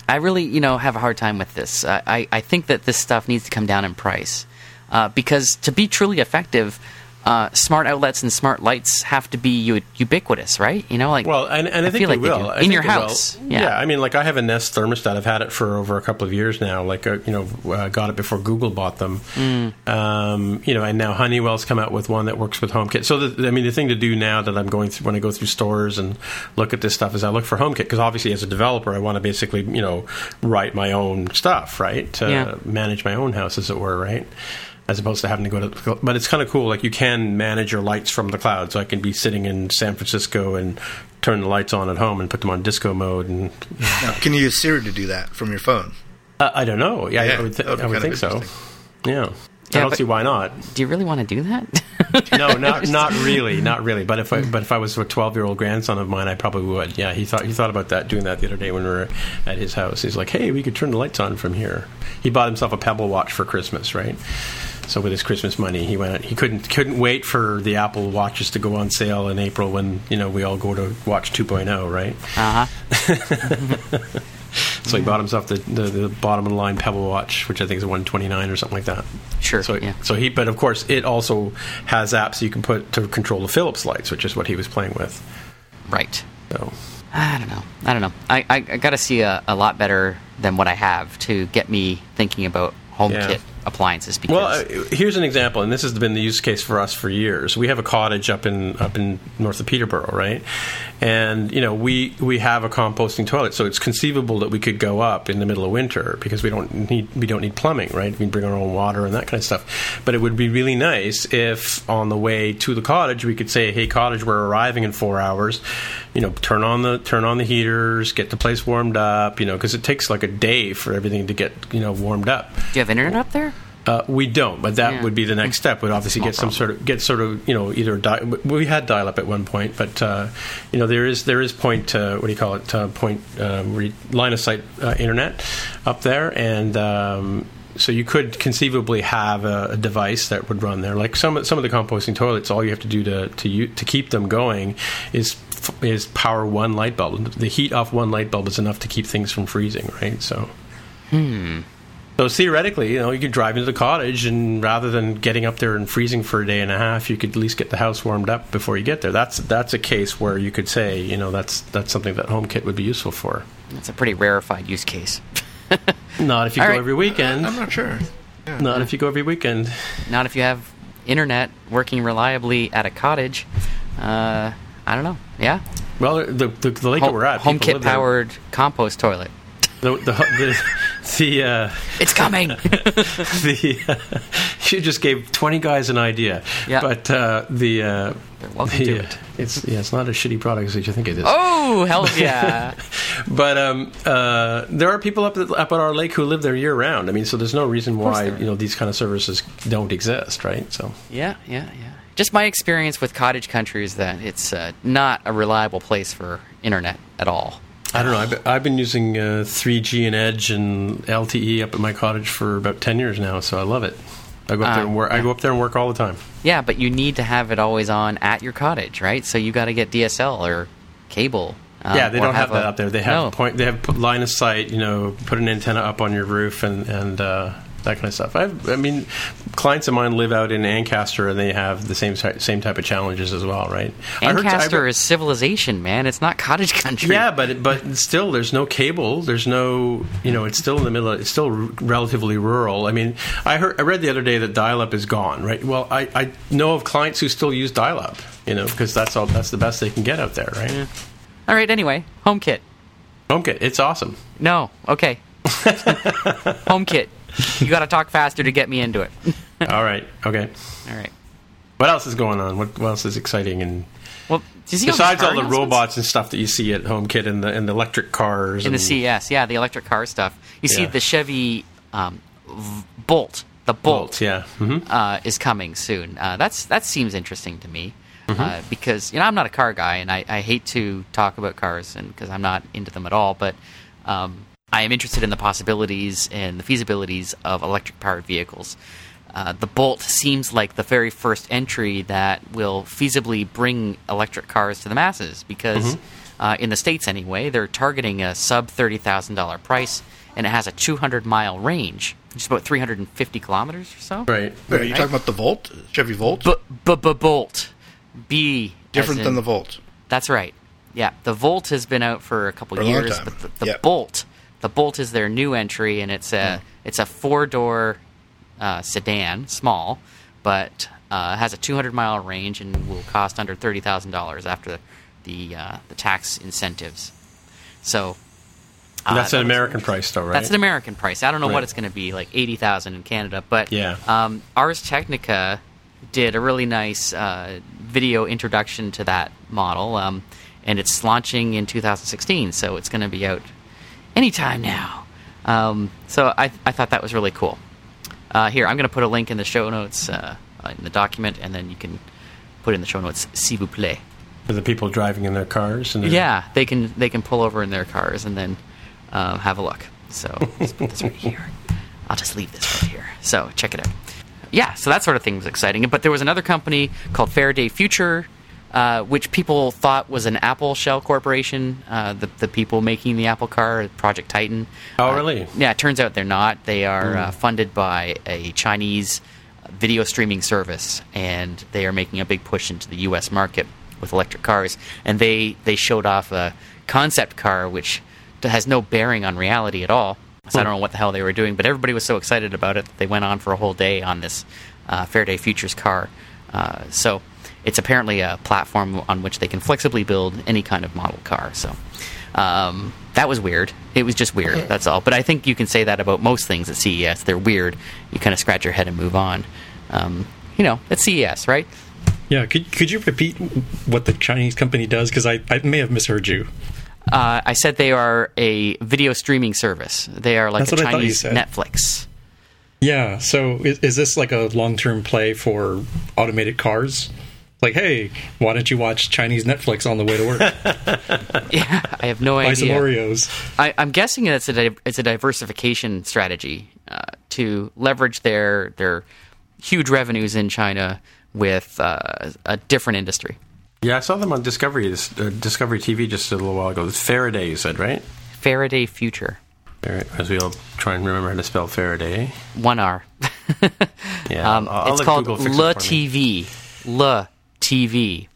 I really, you know, have a hard time with this. I, I, I think that this stuff needs to come down in price uh, because to be truly effective, uh, smart outlets and smart lights have to be u- ubiquitous, right? You know, like Well, and, and I, I think like will. In your house. Yeah. I mean, like I have a Nest thermostat. I've had it for over a couple of years now. Like, uh, you know, uh, got it before Google bought them. Mm. Um, you know, and now Honeywell's come out with one that works with HomeKit. So, the, I mean, the thing to do now that I'm going through when I go through stores and look at this stuff is I look for HomeKit because obviously, as a developer, I want to basically, you know, write my own stuff, right? To Yeah. manage my own house, as it were, right? As opposed to having to go to. But it's kind of cool. Like you can manage your lights from the cloud. So I can be sitting in San Francisco and turn the lights on at home and put them on disco mode. And Now, can you use Siri to do that from your phone? uh, I don't know. Yeah, Yeah, I would, th- that would be I would think so. interesting. Yeah. I don't see why not. do you really want to do that? No, not not really, not really. But if I but if I was a twelve year old grandson of mine, I probably would. Yeah, he thought he thought about that doing that the other day when we were at his house. He's like, "Hey, we could turn the lights on from here." He bought himself a Pebble watch for Christmas, right? So with his Christmas money, he went. He couldn't couldn't wait for the Apple watches to go on sale in April when you know we all go to watch 2.0, right? uh huh. So he bought himself the, the, the bottom of the line Pebble watch, which I think is 129 or something like that. Sure. So, yeah. so he, but of course, it also has apps you can put to control the Philips lights, which is what he was playing with. Right. So, I don't know. I don't know. I, I, I got to see a, a lot better than what I have to get me thinking about HomeKit Yeah. Appliances. Because well, uh, here's an example, and this has been the use case for us for years. We have a cottage up in up in north of Peterborough, right? And you know, we we have a composting toilet, so it's conceivable that we could go up in the middle of winter because we don't need we don't need plumbing, right? We can bring our own water and that kind of stuff. But it would be really nice if on the way to the cottage we could say, "Hey, cottage, we're arriving in four hours." You know, turn on the turn on the heaters, get the place warmed up. You know, because it takes like a day for everything to get you know warmed up. do you have internet up there? Uh, we don't, but that Yeah. would be the next step. Would obviously get some sort of get sort of you know either di- we had dial up at one point, but uh, you know there is there is point uh, what do you call it uh, point um, re- line of sight uh, internet up there, and um, so you could conceivably have a, a device that would run there. Like some some of the composting toilets, all you have to do to to u- to keep them going is is power one light bulb. The heat off one light bulb is enough to keep things from freezing, right? So. So theoretically, you know, you could drive into the cottage, and rather than getting up there and freezing for a day and a half, you could at least get the house warmed up before you get there. That's that's a case where you could say, you know, that's that's something that HomeKit would be useful for. That's a pretty rarefied use case. Not if you All go right. every weekend. I'm not sure. Not if you go every weekend. Not if you have internet working reliably at a cottage. Uh, I don't know. Yeah. Well, the the, the lake that we're at, HomeKit live there. powered compost toilet. The the the, the, uh, It's coming. the uh, you just gave twenty guys an idea. Yeah. But uh, the uh, welcome the, to uh, it. It's yeah, it's not as shitty product as you think it is. Oh, hell yeah. But um, uh, there are people up at, up at our lake who live there year round. I mean, so there's no reason why you know these kind of services don't exist, right? So yeah, yeah, yeah. Just my experience with cottage country is that it's uh, not a reliable place for internet at all. I don't know. I've been, I've been using uh, 3G and Edge and LTE up at my cottage for about ten years now, so I love it. I go up Ah, there and work. I go up there and work all the time. Yeah, but you need to have it always on at your cottage, right? So you got to get DSL or cable. um, yeah, they don't have, that a- up there. They have No. point. They have put line of sight. You know, put an antenna up on your roof and and uh, that kind of stuff. I've, I mean, clients of mine live out in Ancaster and they have the same same type of challenges as well, right? I heard- Ancaster is civilization, man. It's not cottage country. Yeah, but but still, there's no cable. There's no, you know, it's still in the middle. Of, it's still r- relatively rural. I mean, I heard, I read the other day that dial-up is gone. Right. Well, I, I know of clients who still use dial-up. You know, because that's all. That's the best they can get out there, right? All right. Anyway, HomeKit. HomeKit, it's awesome. No. Okay. HomeKit. You got to talk faster to get me into it. all right. Okay. All right. What else is going on? What, what else is exciting? And Well, see all besides all the robots and stuff that you see at HomeKit and the and the electric cars in the CES, yeah, the electric car stuff. You see the Chevy um, v- Bolt, the Bolt, bolts, yeah. hmm uh, is coming soon. Uh, that's that seems interesting to me Mm-hmm. uh, because you know I'm not a car guy and I, I hate to talk about cars and because I'm not into them at all. But um, I am interested in the possibilities and the feasibilities of electric powered vehicles. Uh, the Bolt seems like the very first entry that will feasibly bring electric cars to the masses because, Mm-hmm. uh, in the states anyway, they're targeting a sub thirty thousand dollar price, and it has a two hundred mile range, which is about three hundred and fifty kilometers or so. Right. Wait, are you talking about the Volt? Chevy Volt? B b b Bolt, B as Different in- than the Volt. That's right. Yeah, the Volt has been out for a couple For a long years, time. but the, the Yep. Bolt, the Bolt is their new entry, and it's a it's a four door uh, sedan, small, but uh, has a 200 mile range and will cost under thirty thousand dollars after the uh, the tax incentives. So uh, That's that an American price, though, right? That's an American price. I don't know Right. what it's going to be, like eighty thousand in Canada. But Yeah. um, Ars Technica did a really nice uh, video introduction to that model, um, and it's launching in 2016, so it's going to be out anytime now. Um, so I, I thought that was really cool. Uh, here, I'm going to put a link in the show notes uh, in the document, and then you can put in the show notes, s'il vous plaît. For the people driving in their cars. And their- Yeah, they can they can pull over in their cars and then um, have a look. So let's put this right here. I'll just leave this right here. So check it out. Yeah, so that sort of thing was exciting. But there was another company called Faraday Future, uh, which people thought was an Apple shell corporation. Uh, the the people making the Apple car, Project Titan. Oh, Uh, really? yeah, it turns out they're not. They are uh, funded by a Chinese video streaming service, and they are making a big push into the U.S. market with electric cars. And they they showed off a concept car which has no bearing on reality at all. So I don't know what the hell they were doing, but everybody was so excited about it that they went on for a whole day on this uh, Faraday Futures car. Uh, so it's apparently a platform on which they can flexibly build any kind of model car. So um, that was weird. It was just weird. That's all. But I think you can say that about most things at CES. They're weird. You kind of scratch your head and move on. Um, you know, it's CES, right? Yeah, could could you repeat what the Chinese company does? Because I, I may have misheard you. Uh, I said they are a video streaming service. They are like That's a what I thought you Chinese. Netflix. Yeah, so is, is this like a long term play for automated cars? Like, hey, why don't you watch Chinese Netflix on the way to work? Yeah, I have no Buy some idea. Oreos. I, I'm guessing it's a di- it's a diversification strategy uh, to leverage their their huge revenues in China with uh, a different industry. Yeah, I saw them on Discovery, this, uh, Discovery TV just a little while ago. It's Faraday, you said, right? Faraday Future, Faraday, as we all try and remember how to spell Faraday. one R. Yeah, Um, I'll- I'll it's called Google fix it Le. TV. Le TV.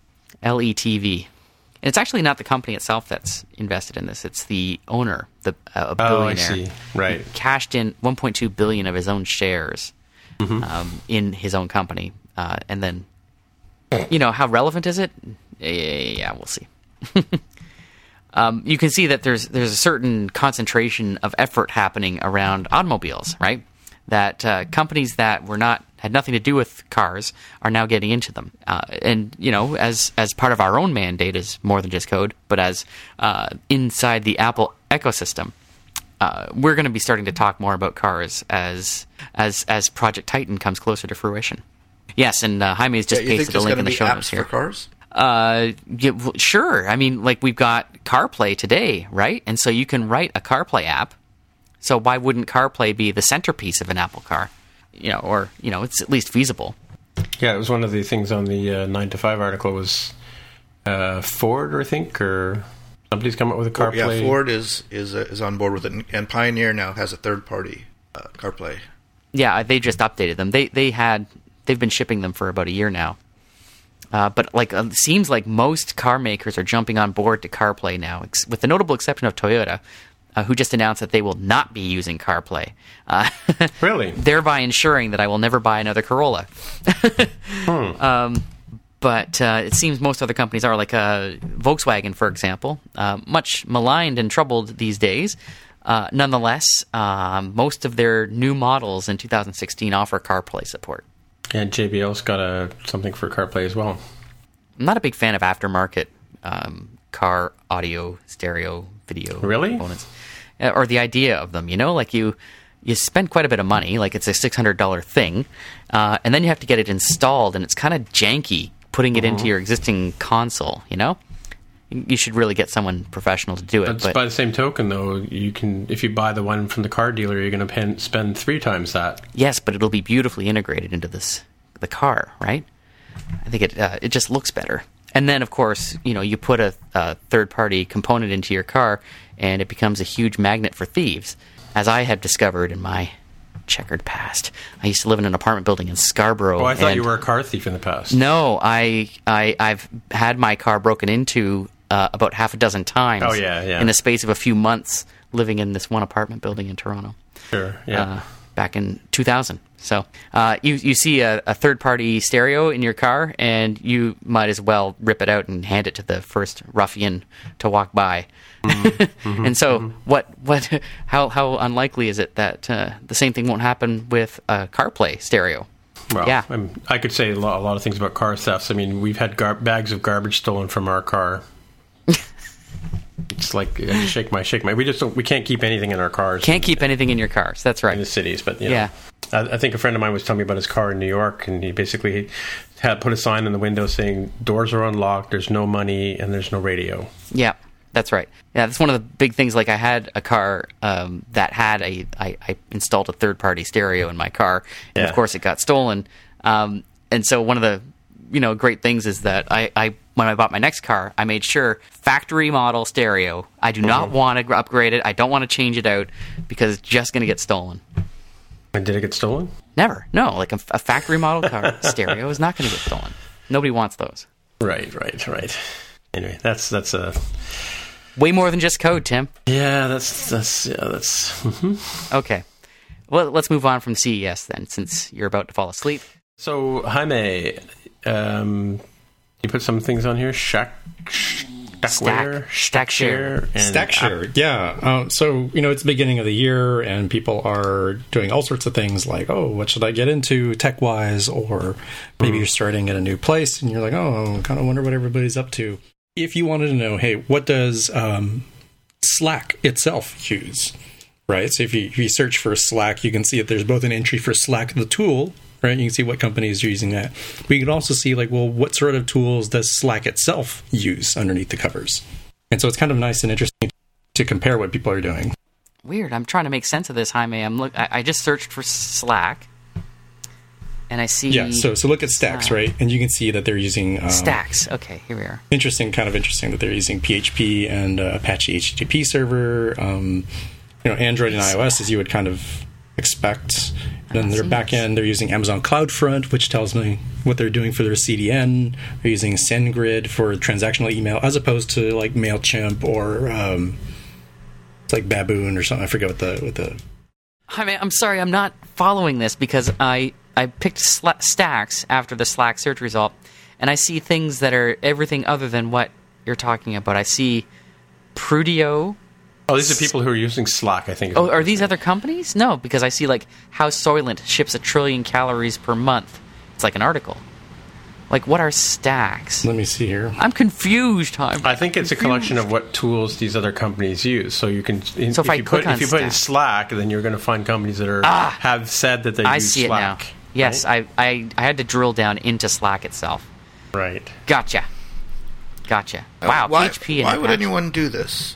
L E T V. And it's actually not the company itself that's invested in this. It's the owner, the uh, a Oh, billionaire. I see. Right. Cashed in 1.2 billion of his own shares Mm-hmm. um, in his own company, uh, and then, you know, how relevant is it? Yeah, yeah, we'll see. um, you can see that there's there's a certain concentration of effort happening around automobiles, right? That uh, companies that were not had nothing to do with cars are now getting into them. Uh, and you know, as as part of our own mandate is more than just code, but as uh, inside the Apple ecosystem. Uh, we're going to be starting to talk more about cars as as as Project Titan comes closer to fruition. Yes, and uh, Jaime has just Yeah, pasted a link in the show notes for here. cars? Uh, yeah, well, sure. I mean, like we've got CarPlay today, right? And so you can write a CarPlay app. So why wouldn't CarPlay be the centerpiece of an Apple car? You know, or you know, it's at least feasible. Yeah, it was one of the things on the uh, nine to five article was uh, Ford, I think, or somebody's come up with a CarPlay. Yeah, Ford is is uh, is on board with it, and- and Pioneer now has a third party uh, CarPlay. Yeah, they just updated them. They they had they've been shipping them for about a year now. Uh, but like, uh, seems like most car makers are jumping on board to CarPlay now, ex- with the notable exception of Toyota, uh, who just announced that they will not be using CarPlay. Uh, Really? thereby ensuring that I will never buy another Corolla. um, but uh, it seems most other companies are, like uh, Volkswagen, for example, uh, much maligned and troubled these days. Uh, nonetheless, um, most of their new models in 2016 offer CarPlay support. And JBL's got a something for CarPlay as well. I'm not a big fan of aftermarket um, car audio, stereo, video Really? components, or the idea of them. You know, like you you spend quite a bit of money, like it's a six hundred dollar thing, uh, and then you have to get it installed, and it's kind of janky putting it Mm-hmm. into your existing console. You know, you should really get someone professional to do it. But, But, by the same token, though, you can if you buy the one from the car dealer, you're going to spend three times that. yes, but it'll be beautifully integrated into this the car, right? I think it uh, it just looks better. And then, of course, you know, you put a, a third party component into your car, and it becomes a huge magnet for thieves, as I have discovered in my checkered past. I used to live in an apartment building in Scarborough. Oh, I thought you were a car thief in the past. No, I I I've had my car broken into uh, about half a dozen times. Oh, yeah, yeah. In the space of a few months, living in this one apartment building in Toronto Sure. Yeah. uh, back in 2000. So uh, you you see a, a third party stereo in your car, and you might as well rip it out and hand it to the first ruffian to walk by. Mm-hmm. and so what what how how unlikely is it that uh, the same thing won't happen with a CarPlay stereo? Well, yeah. I'm, I could say a lot, a lot of things about car thefts. I mean, we've had gar- bags of garbage stolen from our car. It's like I just shake my shake my. We just don't. We can't keep anything in our cars. Can't keep anything in your cars. That's right. in the cities, but you know, Yeah. I, I think a friend of mine was telling me about his car in New York, and he basically had put a sign in the window saying "Doors are unlocked. There's no money, and there's no radio." Yeah, that's right. Yeah, that's one of the big things. Like I had a car um, that had a I, I installed a third party stereo in my car, and Yeah. of course it got stolen. Um, and so one of the you know great things is that I, I when I bought my next car, I made sure factory model stereo. I do not want to upgrade it. I don't want to change it out because it's just going to get stolen. And did it get stolen? Never. No, like a, a factory model car stereo is not going to get stolen. Nobody wants those. Right, right, right. Anyway, that's that's a Way more than just code, Tim. yeah. That's that's yeah. That's mhm. Okay. Well, let's move on from CES then, since you're about to fall asleep. so Jaime. Um, you put some things on here. Shack, Stackware, Stack- Stackshare. and Stackshare, yeah. Um, so you know, it's the beginning of the year, and people are doing all sorts of things like, "Oh, what should I get into tech wise?" Or maybe you're starting at a new place, and you're like, "Oh, I kind of wonder what everybody's up to." If you wanted to know, hey, what does um, Slack itself use? Right. So if you, if you search for Slack, you can see that there's both an entry for Slack, the tool, right? You can see what companies are using that. But you can also see, like, well, what sort of tools does Slack itself use underneath the covers? And so it's kind of nice and interesting to compare what people are doing. Weird. I'm trying to make sense of this, Jaime. I'm look. I, I just searched for Slack, and I see Yeah. So so look at Stacks, Slack. right? And you can see that they're using um, stacks. Okay, here we are. Interesting, kind of interesting that they're using PHP and uh, Apache HTTP server. Um, you know, Android and iOS, as you would kind of expect. Then their see back this. end, they're using Amazon CloudFront, which tells me what they're doing for their CDN. They're using SendGrid for transactional email, as opposed to like Mailchimp or um, it's like Baboon or something. I forget what the what the Jaime, I'm sorry. I'm not following this because I I picked sla- stacks after the Slack search result, and I see things that are everything other than what you're talking about. I see Prudio, Oh, these are people who are using Slack. I think. Oh, are these other companies? No, because I see like how Soylent ships a trillion calories per month. It's like an article. Like, what are stacks? Let me see here. I'm confused. I'm I think it's a collection of what tools these other companies use. So you can, in, So if if, I you click put on if you put in Slack- Slack, then you're going to find companies that are Ah! have said that they I use see Slack. it now. Yes, I, I I had to drill down into Slack itself. Right. Gotcha. Gotcha. Uh, Wow, Why, PHP. why would Apache. anyone do this?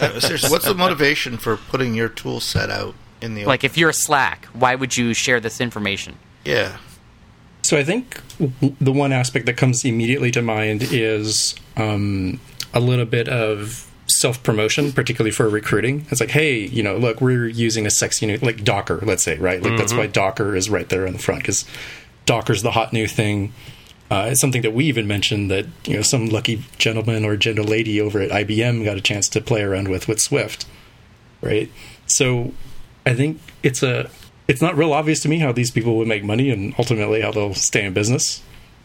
Uh, seriously, what's the motivation for putting your tool set out in the Like, if you're Slack, why would you share this information? yeah? So I think the one aspect that comes immediately to mind is um, a little bit of self promotion, particularly for recruiting. It's like, hey, you know, look, we're using a sexy new like Docker, let's say, right? Like that's why Docker is right there on the front because Docker's the hot new thing. Uh, it's something that we even mentioned that you know some lucky gentleman or gentle lady over at IBM got a chance to play around with with Swift, right? So I think it's a it's not real obvious to me how these people would make money and ultimately how they'll stay in business.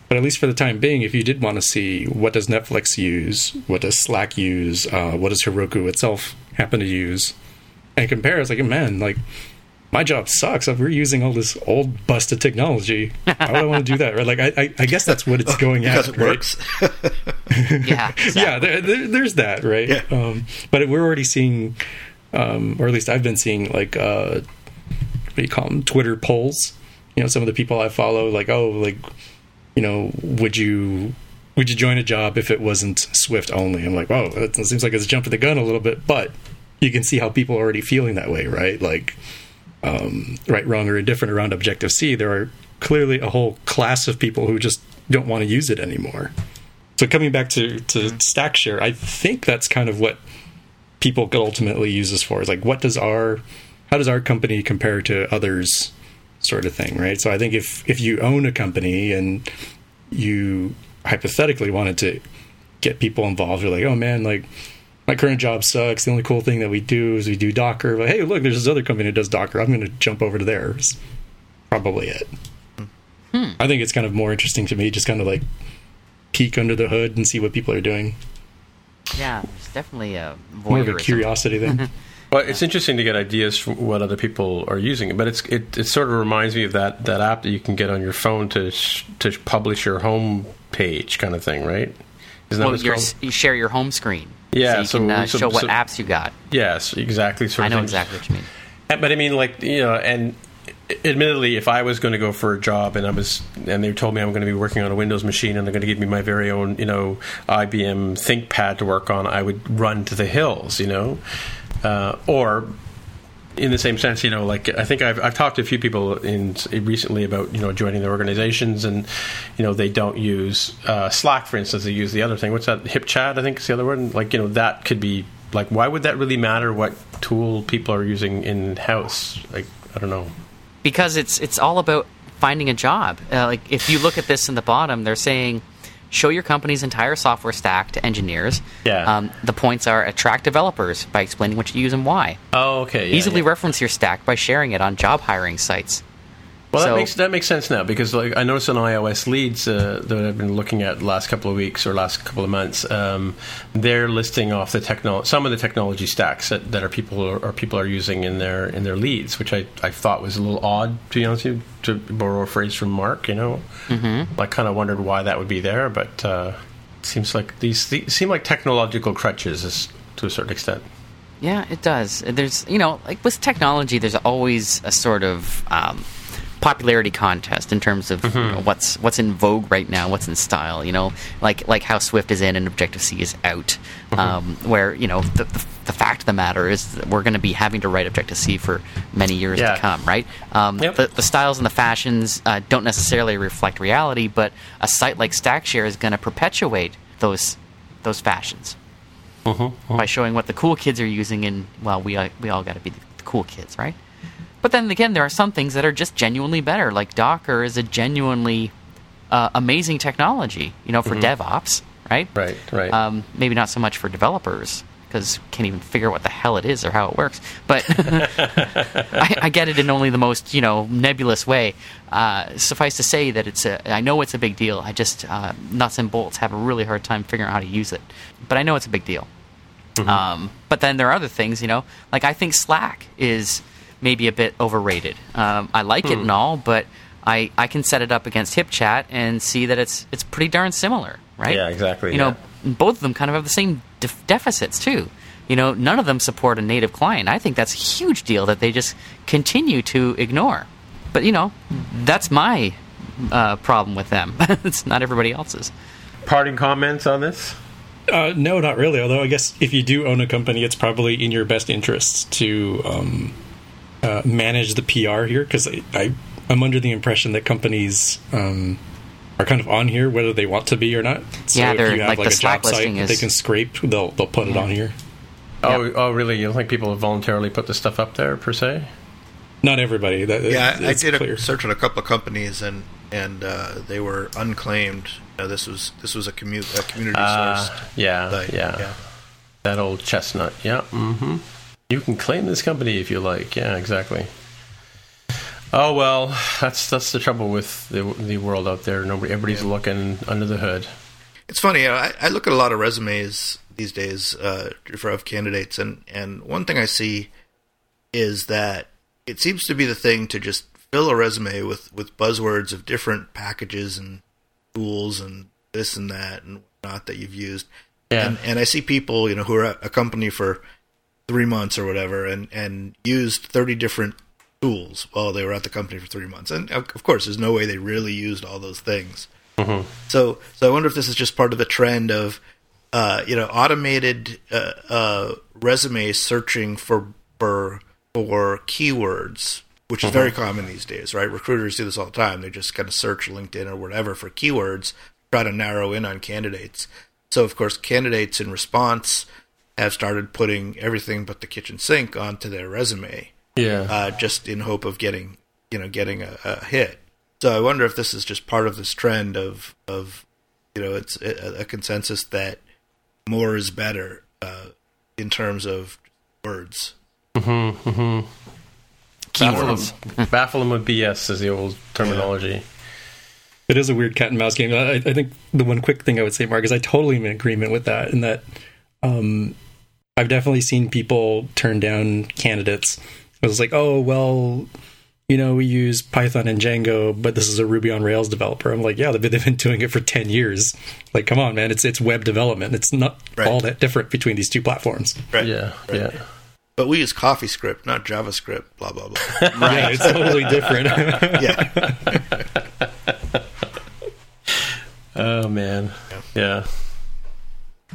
But at least for the time being, if you did want to see what does Netflix use, what does Slack use, uh, what does Heroku itself happen to use, and compare, it's like, man, like my job sucks. We're using all this old busted technology. Why would I want to do that? Right? Like, I, I, I guess that's what it's going Because at. it right? works. Yeah. yeah, there, there, there's that, right? Yeah. Um, but we're already seeing, um, or at least I've been seeing, like, uh, what do you call them? Twitter polls. You know, some of the people I follow, like, oh, like, you know, would you would you join a job if it wasn't Swift only? I'm like, oh, that seems like it's jumping the gun a little bit, but you can see how people are already feeling that way, right? Like, um, right, wrong, or indifferent around Objective C. There are clearly a whole class of people who just don't want to use it anymore. So coming back to to StackShare, I think that's kind of what people could ultimately use this for. Is like, what does our how does our company compare to others, sort of thing, right? So I think if if you own a company and you hypothetically wanted to get people involved, you're like, oh man, like my current job sucks. The only cool thing that we do is we do Docker. But hey, look, there's this other company that does Docker. I'm going to jump over to theirs. Probably it. Hmm. I think it's kind of more interesting to me, just kind of like peek under the hood and see what people are doing. Yeah, there's definitely a More of a curiosity then. Well, it's interesting to get ideas from what other people are using, but it's it, it sort of reminds me of that, that app that you can get on your phone to sh- to publish your home page kind of thing, right? Isn't that Well, what it's you're, you share your home screen. Yeah, so you so- uh, so- show what so- apps you got. Yes, exactly. Sort I of know thing. exactly what you mean. But I mean, like you know, and admittedly, if I was going to go for a job and I was, and they told me I'm going to be working on a Windows machine and they're going to give me my very own, you know, IBM ThinkPad to work on, I would run to the hills, you know, uh, or. In the same sense, you know, like I think I've, I've talked to a few people in recently about you know joining their organizations, and you know they don't use uh, Slack, for instance. They use the other thing. What's that? HipChat, I think is the other one. Like you know that could be like why would that really matter? What tool people are using in house? Like I don't know. because it's it's all about finding a job. Uh, like if you look at this in the bottom, they're saying show your company's entire software stack to engineers. Yeah. Um, the points are attract developers by explaining what you use and why. Oh, okay. Yeah, Easily yeah. reference your stack by sharing it on job hiring sites. Well, So- that makes that makes sense now because like I noticed on iOS leads uh, that I've been looking at the last couple of weeks or last couple of months, um, they're listing off the techno- some of the technology stacks that, that are people or, or people are using in their in their leads, which I, I thought was a little odd to be honest with you, to borrow a phrase from Mark. You know, mm-hmm. I kind of wondered why that would be there, but uh, it seems like these, these seem like technological crutches is, to a certain extent. Yeah, it does. There's, you know, like with technology, there's always a sort of um, popularity contest in terms of you know, what's what's in vogue right now, what's in style. You know, like like how Swift is in and Objective C is out. Um, where you know the, the, the fact of the matter is that we're going to be having to write Objective C for many years Yeah. to come, right? Um, Yep. the, the styles and the fashions uh, don't necessarily reflect reality, but a site like StackShare is going to perpetuate those those fashions by showing what the cool kids are using, and well, we uh, we all got to be the cool kids, right? But then again, there are some things that are just genuinely better. Like Docker is a genuinely uh, amazing technology, you know, for DevOps, right? Right, right. Um, maybe not so much for developers because can't even figure out what the hell it is or how it works. But I, I get it in only the most you know nebulous way. Uh, suffice to say that it's a. I know it's a big deal. I just uh, nuts and bolts have a really hard time figuring out how to use it. But I know it's a big deal. Um, but then there are other things, you know, like I think Slack is maybe a bit overrated. Um, I like it and all, but I, I can set it up against HipChat and see that it's it's pretty darn similar, right? Yeah, exactly, You know, both of them kind of have the same def- deficits too. You know, none of them support a native client. I think that's a huge deal that they just continue to ignore. But you know, that's my uh, problem with them. it's not everybody else's. Parting comments on this? Uh, no, not really. Although I guess if you do own a company, it's probably in your best interests to um, uh, manage the PR here because I, I I'm under the impression that companies um, are kind of on here whether they want to be or not. So Yeah, if they're- you have like like, the a job Slack listing site that is- they can scrape, they'll they'll put it on here. Oh, oh, really? You don't think people have voluntarily put the stuff up there per se? Not everybody. That, Yeah, I, I did clear. a search on a couple of companies, and and uh, they were unclaimed. You know, this was this was a, commu- a community Uh, sourced. yeah, site. yeah, That old chestnut. Yeah. Mm-hmm. You can claim this company if you like. Yeah, exactly. Oh well, that's that's the trouble with the the world out there. Nobody, everybody's looking under the hood. It's funny. You know, I, I look at a lot of resumes these days uh, for of candidates, and and one thing I see is that it seems to be the thing to just fill a resume with with buzzwords of different packages and tools and this and that and whatnot that you've used. Yeah. And and I see people, you know, who are at a company for three months or whatever, and and used thirty different tools while they were at the company for three months. And of of course, there's no way they really used all those things. So, so I wonder if this is just part of the trend of, uh, you know, automated uh, uh, resume searching for for for keywords, which is very common these days, right? Recruiters do this all the time. They just kind of search LinkedIn or whatever for keywords, try to narrow in on candidates. So, of course, candidates in response have started putting everything but the kitchen sink onto their resume Yeah. uh, just in hope of getting you know getting a, a hit. So I wonder if this is just part of this trend of of you know it's a, a consensus that more is better uh, in terms of words. baffle, Keywords. them, baffle them with BS is the old terminology. It is a weird cat and mouse game. I, I think the one quick thing I would say, Mark, is I totally am in agreement with that. In that, um, I've definitely seen people turn down candidates. It was like, oh well, you know, we use Python and Django, but this is a Ruby on Rails developer. I'm like, yeah, they've been, doing it for ten years. Like, come on, man, it's it's web development. It's not Right. all that different between these two platforms. Right. Yeah, Right. yeah. But we use CoffeeScript, not JavaScript. Blah blah blah. Yeah, it's totally different. yeah. Oh man, yeah.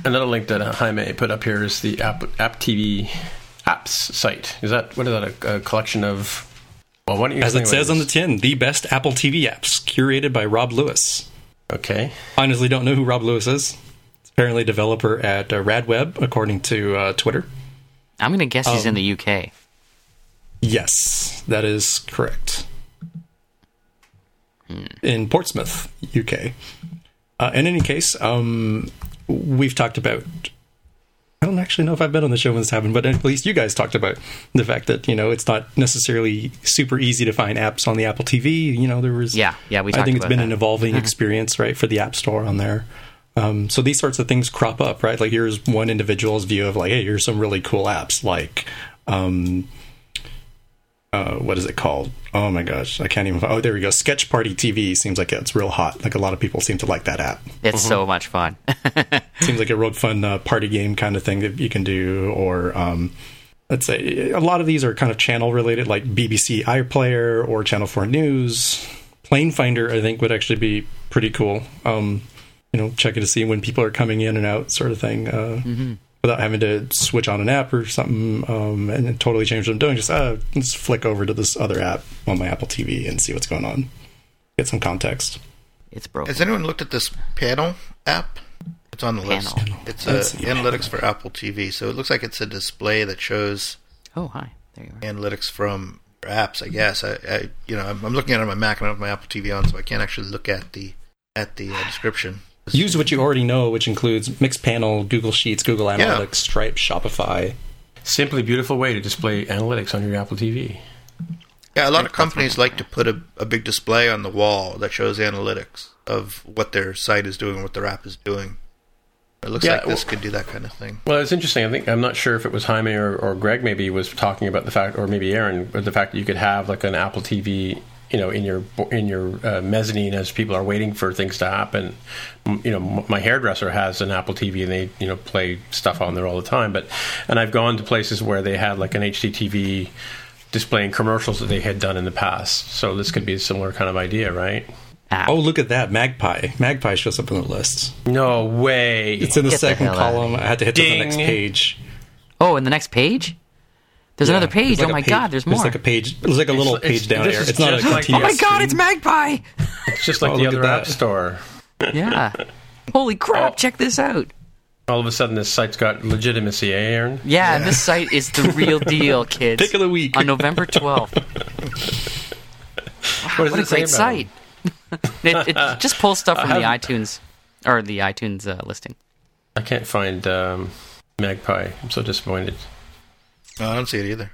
Another link that Jaime put up here is the App, App TV apps site. Is that what is that a, a collection of? Well, why don't you As it says what on the tin, the best Apple TV apps, curated by Rob Lewis. okay, honestly don't know who Rob Lewis is. He's apparently a developer at uh, Radweb, according to uh, Twitter. I'm going to guess he's in Um, the UK. Yes, that is correct. In Portsmouth, UK. Uh, in any case, um, we've talked about. I don't actually know if I've been on the show when this happened, but at least you guys talked about the fact that you know it's not necessarily super easy to find apps on the Apple TV. You know, there was Yeah, yeah, we I think it's been that. an evolving experience, right, for the App Store on there. Um, so these sorts of things crop up, right? Like here's one individual's view of like, hey, here's some really cool apps, like, um, uh, what is it called? Oh my gosh, I can't even. Oh, there we go. Sketch Party TV seems like it's real hot. Like a lot of people seem to like that app. It's so much fun. seems like a real fun uh, party game kind of thing that you can do, or um, let's say a lot of these are kind of channel related, like BBC iPlayer or Channel Four News. Plane Finder, I think, would actually be pretty cool. Um, you know, checking to see when people are coming in and out, sort of thing, uh, without having to switch on an app or something um, and totally change what I'm doing. Just uh, let's flick over to this other app on my Apple TV and see what's going on. Get some context. it's broken. Has anyone looked at this panel app? It's on the list. It's uh, Let's analytics for Apple TV. So it looks like it's a display that shows Oh, hi. There you are. analytics from apps. I guess I, I you know, I'm, I'm looking at it on my Mac and I have my Apple TV on, so I can't actually look at the at the uh, description. Use what you already know, which includes Mixpanel, Google Sheets, Google Analytics, Stripe, Shopify. simply beautiful way to display analytics on your Apple TV. Yeah, a lot of companies like to put a, a big display on the wall that shows analytics of what their site is doing, what their app is doing. It looks Yeah, like this well- could do that kind of thing. Well, it's interesting. I think I'm not sure if it was Jaime or, or Greg maybe was talking about the fact, or maybe Aaron, but the fact that you could have like an Apple TV, you know, in your in your uh, mezzanine as people are waiting for things to happen. You know, my hairdresser has an Apple TV and they you know play stuff on there all the time. But and I've gone to places where they had like an HD TV displaying commercials that they had done in the past. So this could be a similar kind of idea, right? app. Oh, look at that Magpie! Magpie shows up on the list. No way. It's in the Get second hell outta column. I had to hit to the next page. Oh, in the next page? There's Yeah, another page. there's like oh my page- god, there's more. It's like a page. There's like a little it's- page down this there. is It's not a just like- oh my god, it's Magpie! It's just like Oh, the other app store. Yeah. Holy crap, Oh. check this out. All of a sudden, this site's got legitimacy, eh, Aaron? Yeah, this site is the real deal, kids. Pick of the week. On November 12th. What does what a great site. it, it just pulls stuff from the iTunes, or the iTunes uh, listing. I can't find um, Magpie. I'm so disappointed. No, I don't see it either.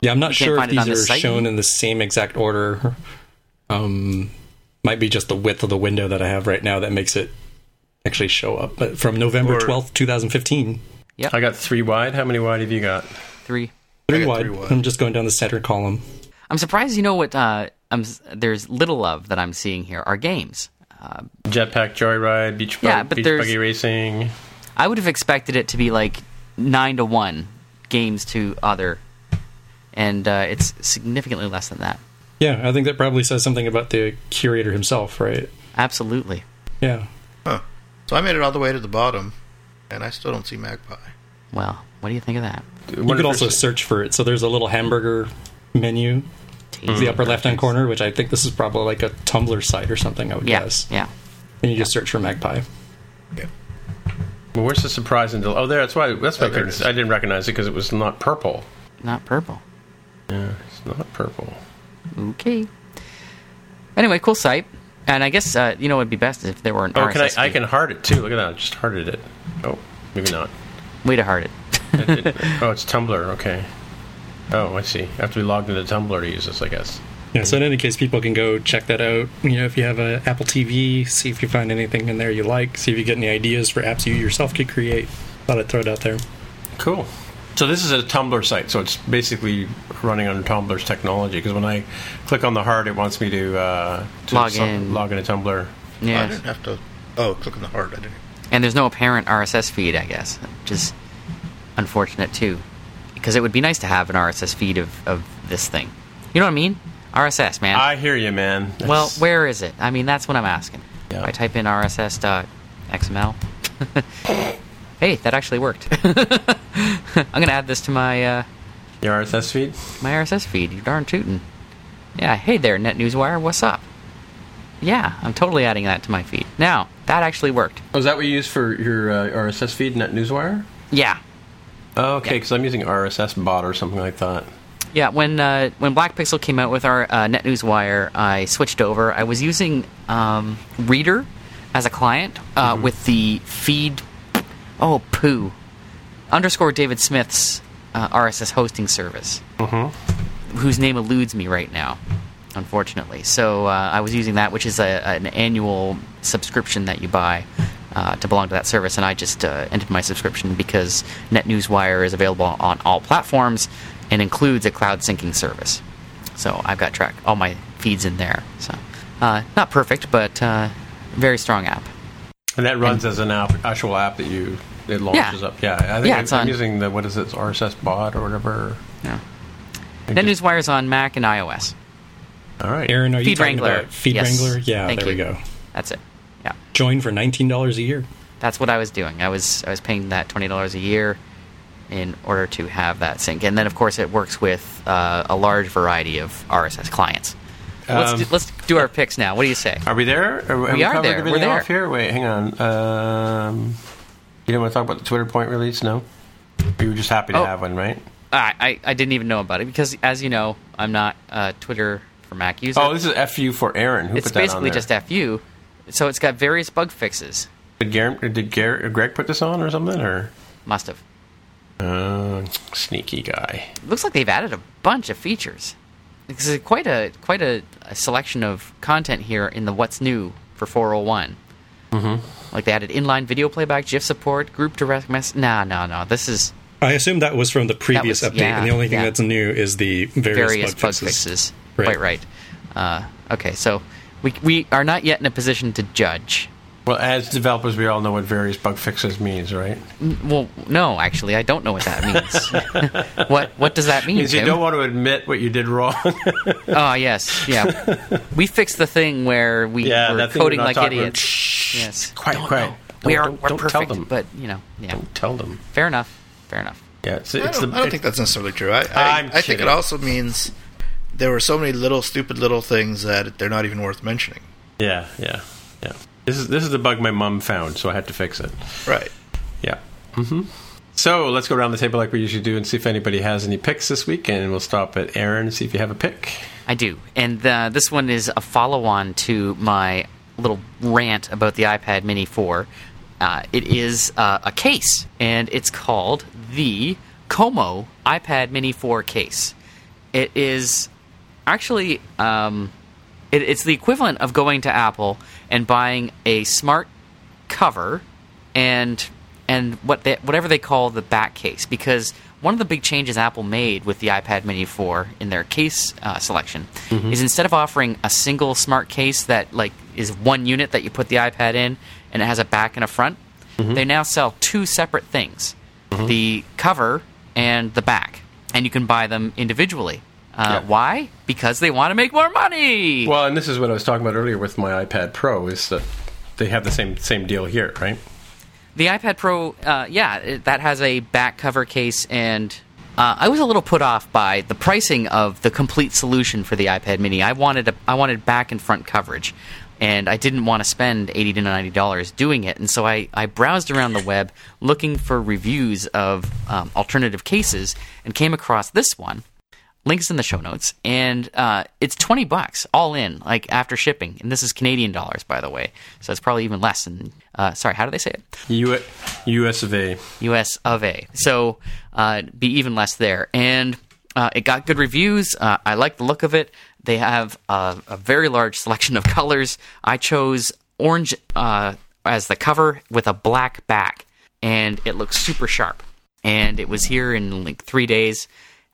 Yeah, I'm not sure if find it on these are site? shown in the same exact order. Um, might be just the width of the window that I have right now that makes it actually show up. But from November Or- 12th, 2015, Yeah, I got three wide. How many wide have you got? Three. three wide. three wide. I'm just going down the center column. I'm surprised you know what uh, I'm, there's little of that I'm seeing here are games. Uh, Jetpack Joyride, Beach, Yeah, bug, but beach Buggy Racing. I would have expected it to be like nine to one games to other, and uh, it's significantly less than that. Yeah, I think that probably says something about the curator himself, right? Absolutely. Yeah. Huh. So I made it all the way to the bottom, and I still don't see Magpie. Well, what do you think of that? You could also search for it. So there's a little hamburger menu in the upper left hand corner, which I think this is probably like a Tumblr site or something, I would Yeah, guess. yeah. And you just search for Magpie. Yeah. Well, where's the surprise until? Oh, there. That's why. That's why Oh, I, couldn't. I didn't recognize it because it was not purple. Not purple. Yeah, it's not purple. Okay. Anyway, cool site. And I guess uh, you know it'd be best if there were an Oh, RSS can I? I can heart it too. Look at that. I just hearted it. Oh, maybe not. way to heart it. It oh, it's Tumblr. Okay. Oh, I see. I have to be logged into Tumblr to use this, I guess. Yeah, so in any case, people can go check that out. You know, if you have a Apple TV, see if you find anything in there you like. See if you get any ideas for apps you yourself could create. Thought I'd throw it out there. Cool. So this is a Tumblr site, so it's basically running on Tumblr's technology. Because when I click on the heart, it wants me to, uh, to Log some- in. log into Tumblr. I Yeah. didn't have to. Oh, click on the heart. I didn't. And there's no apparent RSS feed, I guess, which is unfortunate too, because it would be nice to have an RSS feed of, of this thing. You know what I mean? RSS, man. I hear you, man. well, where is it? I mean, that's what I'm asking. Yeah. I type in RSS.xml. hey, that actually worked. I'm gonna add this to my uh, your RSS feed? my RSS feed. You darn tootin'. Yeah. Hey there, NetNewsWire. What's up? Yeah, I'm totally adding that to my feed. Now that actually worked. Oh, is that what you use for your uh, RSS feed, NetNewsWire? Yeah. Oh, okay, because I'm using RSS bot or something like that. Yeah, when uh, when Black Pixel came out with our uh, NetNewsWire, I switched over. I was using um, Reader as a client uh, with the feed. Oh, poo. Underscore David Smith's uh, RSS hosting service, whose name eludes me right now, unfortunately. So uh, I was using that, which is a, an annual subscription that you buy. Uh, to belong to that service, and I just uh, ended my subscription because NetNewsWire is available on all platforms and includes a cloud syncing service. So I've got track all my feeds in there. So uh, not perfect, but uh, very strong app. And that runs as an app, actual app that you it launches Yeah. up. Yeah, I think Yeah, I'm, it's I'm on- using the what is it RSS bot or whatever. Yeah. I just- NetNewsWire is on Mac and iOS. All right, Aaron, are you Feed talking Wrangler. about Feed Yes. Wrangler? Yeah, Thank there we go. That's it. Yeah, Join for $19 a year. that's what I was doing. I was I was paying that twenty dollars a year in order to have that sync, and then of course it works with uh, a large variety of RSS clients. let's Um, do, let's do our picks now. What do you say? Are we there? Are, have We are there. We're there. off here? Wait, hang on. Um, you don't want to talk about the Twitter point release? No. You were just happy to Oh. have one, right? I, I I didn't even know about it because, as you know, I'm not a Twitter for Mac user. Oh, this is FU for Aaron. Who it's put that on basically just FU. So it's got various bug fixes. Did, Gar- did Gar- Greg put this on or something? Or Must have. Uh, sneaky guy. looks like they've added a bunch of features. It's quite a quite a, a selection of content here in the what's new for 401. Mm-hmm. Like they added inline video playback, GIF support, group direct mess. No, no, no. This is I assume that was from the previous was- update, yeah, and the only thing yeah. that's new is the various, various bug, fixes. Right. Quite right. Uh, okay, so we we are not yet in a position to judge. Well, as developers, we all know what various bug fixes means, right? Mm, well, no, actually, I don't know what that means. what what does that mean? Means you Tim? don't want to admit what you did wrong. Oh yes, yeah. we fixed the thing where we yeah, were that thing we're coding like idiots. Shh. Yes. quiet, Don't quiet. know. Don't- we are don't- we're don't tell them. but you know, yeah. Don't tell them. Fair enough. Fair enough. Yeah, it's, I don't, the. I don't think that's necessarily true. I, I, I'm I think it also means there were so many little stupid little things that they're not even worth mentioning. Yeah, yeah, yeah. This is this is the bug my mom found, so I had to fix it. Right. Yeah. hmm So let's go around the table like we usually do and see if anybody has any picks this week, and we'll stop at Aaron and see if you have a pick. I do, and uh, this one is a follow-on to my little rant about the iPad Mini 4. Uh, it is uh, a case, and it's called the Khomo iPad Mini 4 case. It is actually um, it, it's the equivalent of going to Apple and buying a smart cover and and what they, whatever they call the back case. Because one of the big changes Apple made with the iPad Mini 4 in their case uh, selection mm-hmm. is instead of offering a single smart case that like is one unit that you put the iPad in and it has a back and a front, mm-hmm. they now sell two separate things: mm-hmm. the cover and the back, and you can buy them individually. Uh, Yeah. Why? Because they want to make more money. Well, and this is what I was talking about earlier with my iPad Pro is that they have the same same deal here, right? The iPad Pro, uh, yeah, it, that has a back cover case, and uh, I was a little put off by the pricing of the complete solution for the iPad Mini. I wanted a, I wanted back and front coverage, and I didn't want to spend eighty to ninety dollars doing it. And so I, I browsed around the web looking for reviews of um, alternative cases, and came across this one. Links in the show notes, and uh, it's twenty bucks all in, like after shipping. And this is Canadian dollars, by the way, so it's probably even less. than uh, sorry, how do they say it? U- US of A. US of A. So uh, be even less there. And uh, it got good reviews. Uh, I like the look of it. They have a, a very large selection of colors. I chose orange uh, as the cover with a black back, and it looks super sharp. And it was here in like three days,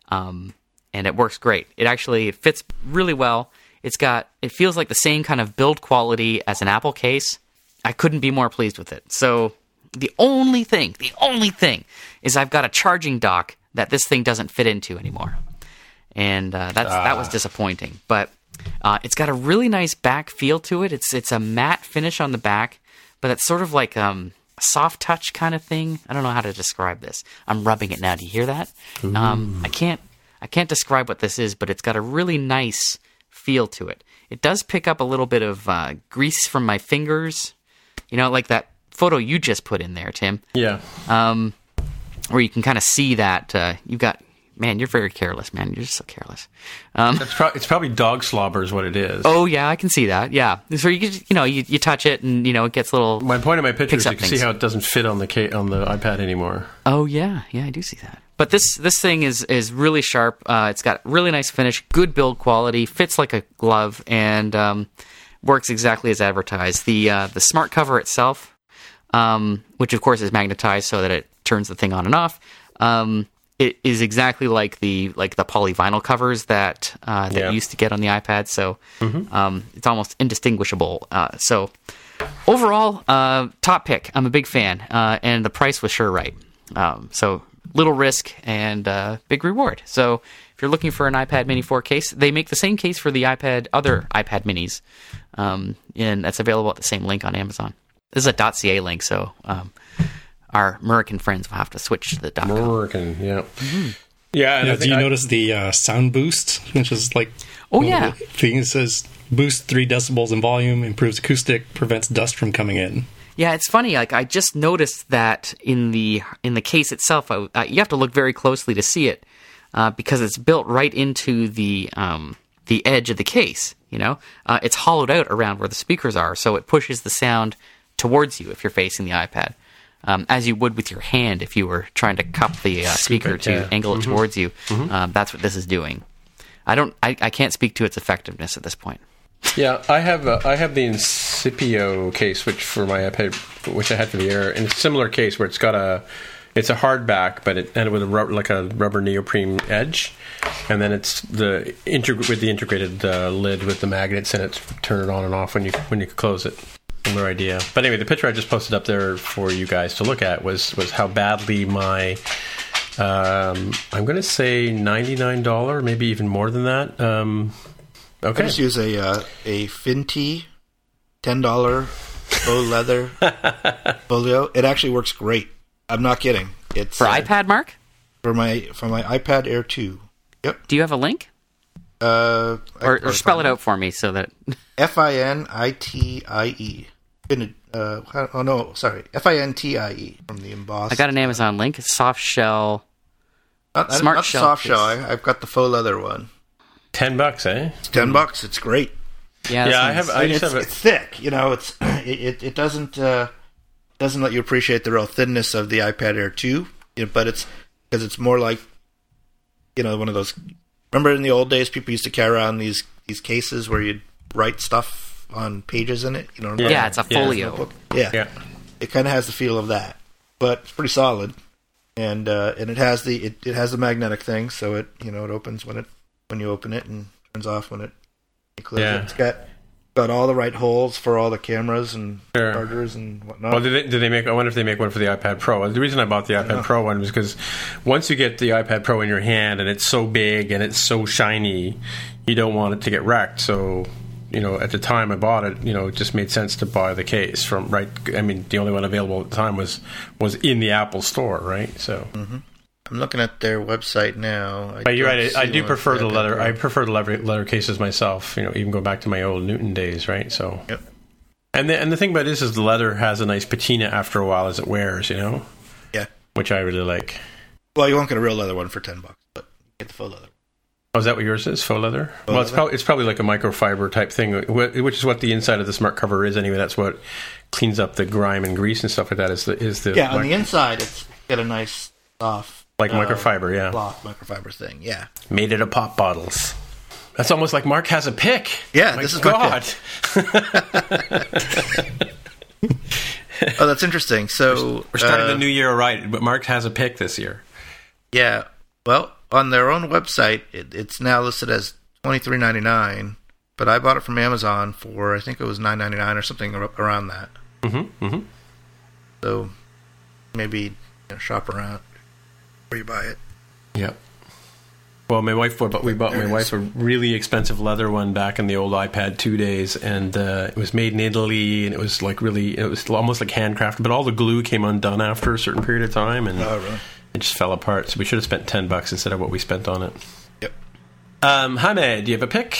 um, and it works great. It actually fits really well. It's got it feels like the same kind of build quality as an Apple case. I couldn't be more pleased with it. So the only thing, the only thing, is I've got a charging dock that this thing doesn't fit into anymore, and uh, that's that was disappointing. But uh, it's got a really nice back feel to it. It's it's a matte finish on the back, but it's sort of like um, a soft touch kind of thing. I don't know how to describe this. I'm rubbing it now. Do you hear that? Um, I can't I can't describe what this is, but it's got a really nice feel to it. It does pick up a little bit of uh, grease from my fingers. You know, like that photo you just put in there, Tim, Yeah. um, where you can kind of see that uh, you've got. Man, you're very careless, man. You're just so careless. Um, It's, pro- it's probably dog slobber is what it is. oh yeah, I can see that. Yeah, so you you know you, you touch it and you know it gets a little. My point of my picture is you can things. see how it doesn't fit on the ca- on the iPad anymore. Oh yeah, yeah, I do see that. But this this thing is is really sharp. Uh, it's got really nice finish, good build quality, fits like a glove, and um, works exactly as advertised. The uh, the smart cover itself, um, which of course is magnetized so that it turns the thing on and off. Um, it is exactly like the like the polyvinyl covers that uh, that Yeah. you used to get on the iPad. So um, it's almost indistinguishable. Uh, so overall, uh, top pick. I'm a big fan, uh, and the price was sure right. Um, so little risk and uh, big reward. So if you're looking for an iPad Mini 4 case, they make the same case for the iPad other iPad Minis, um, and that's available at the same link on Amazon. This is a .ca link, so um, our American friends will have to switch to the .com. American, yeah. Mm-hmm. Yeah, and Yeah, do you I- notice the uh, sound boost, which is like oh yeah. the things says boost three decibels in volume, improves acoustic, prevents dust from coming in. Yeah, it's funny. Like I just noticed that in the in the case itself, I, uh, you have to look very closely to see it uh, because it's built right into the um, the edge of the case. You know, uh, it's hollowed out around where the speakers are, so it pushes the sound towards you if you're facing the iPad, um, as you would with your hand if you were trying to cup the uh, speaker to yeah. angle it towards you. Um, that's what this is doing. I don't. I, I can't speak to its effectiveness at this point. Yeah, I have I have the Incipio case, which for my iPad, which I had for the Air, in a similar case where it's got a it's a hardback, but it and with a rubber, like a rubber neoprene edge, and then it's the with the integrated uh, lid with the magnets in it. Turn it on and off when you when you close it. Similar idea. But anyway, the picture I just posted up there for you guys to look at was was how badly my um, I'm going to say ninety nine dollar, maybe even more than that. Um, I okay, just use a uh, a Fintie ten dollar faux leather folio. It actually works great. I'm not kidding. It's For uh, iPad, Mark? for my for my iPad Air two. Yep. Do you have a link? Uh, Or, or spell it out for me so that. F I N I T I E. Uh, oh no, sorry. F I N T I E from the embossed. I got an Amazon link. It's soft shell. not, not- Smart not the shell soft case. shell. I, I've got the faux leather one. Ten bucks, eh? It's ten bucks. It's great. Yeah, that Yeah, I have. I just it's, have it's it. thick. You know, it's it it, it doesn't uh, doesn't let you appreciate the real thinness of the iPad Air two, but it's because it's more like you know one of those. Remember in the old days, people used to carry around these these cases where you'd write stuff on pages in it. You know, Yeah. Yeah, it's a folio. about? yeah, Yeah. It kind of has the feel of that, but it's pretty solid, and uh, and it has the it, it has the magnetic thing, so it you know it opens when it when you open it and turns off when it you close Yeah. it. It's got got all the right holes for all the cameras and Sure. chargers and whatnot. Well, did they, did they make? I wonder if they make one for the iPad Pro. The reason I bought the iPad Pro one was because once you get the iPad Pro in your hand and it's so big and it's so shiny, you don't want it to get wrecked. So, you know, at the time I bought it, you know, it just made sense to buy the case from right. I mean, the only one available at the time was was in the Apple Store, right? So, mm-hmm. I'm looking at their website now. I but you're right. I do prefer the leather. I prefer the leather, leather cases myself. You know, even going back to my old Newton days, right? So, Yep. and the, and the thing about this is the leather has a nice patina after a while as it wears. You know, Yeah. which I really like. Well, you won't get a real leather one for ten bucks, but get the faux leather. Oh, is that what yours is? Faux leather? well, it's leather. probably it's probably like a microfiber type thing, which is what the inside of the smart cover is anyway. That's what cleans up the grime and grease and stuff like that. Is the is the Yeah, on the inside, it's got a nice soft like uh, microfiber? Yeah, cloth microfiber thing. Yeah. made it of pop bottles. That's almost like Mark has a pick. Yeah, My this is my God. Oh, that's interesting. So We're starting uh, the new year right, but Mark has a pick this year. Yeah. Well, on their own website, it, it's now listed as twenty three ninety nine. But I bought it from Amazon for I think it was nine ninety nine or something ar- around that. Mm-hmm, mm-hmm. So maybe you know, shop around before you buy it. Yep. Well, my wife bought, but we bought my wife a really expensive leather one back in the old iPad two days, and uh, it was made in Italy, and it was like really, it was almost like handcrafted, but all the glue came undone after a certain period of time, and Oh, really? it just fell apart. So we should have spent ten bucks instead of what we spent on it. Yep. Um, Hamed, do you have a pick?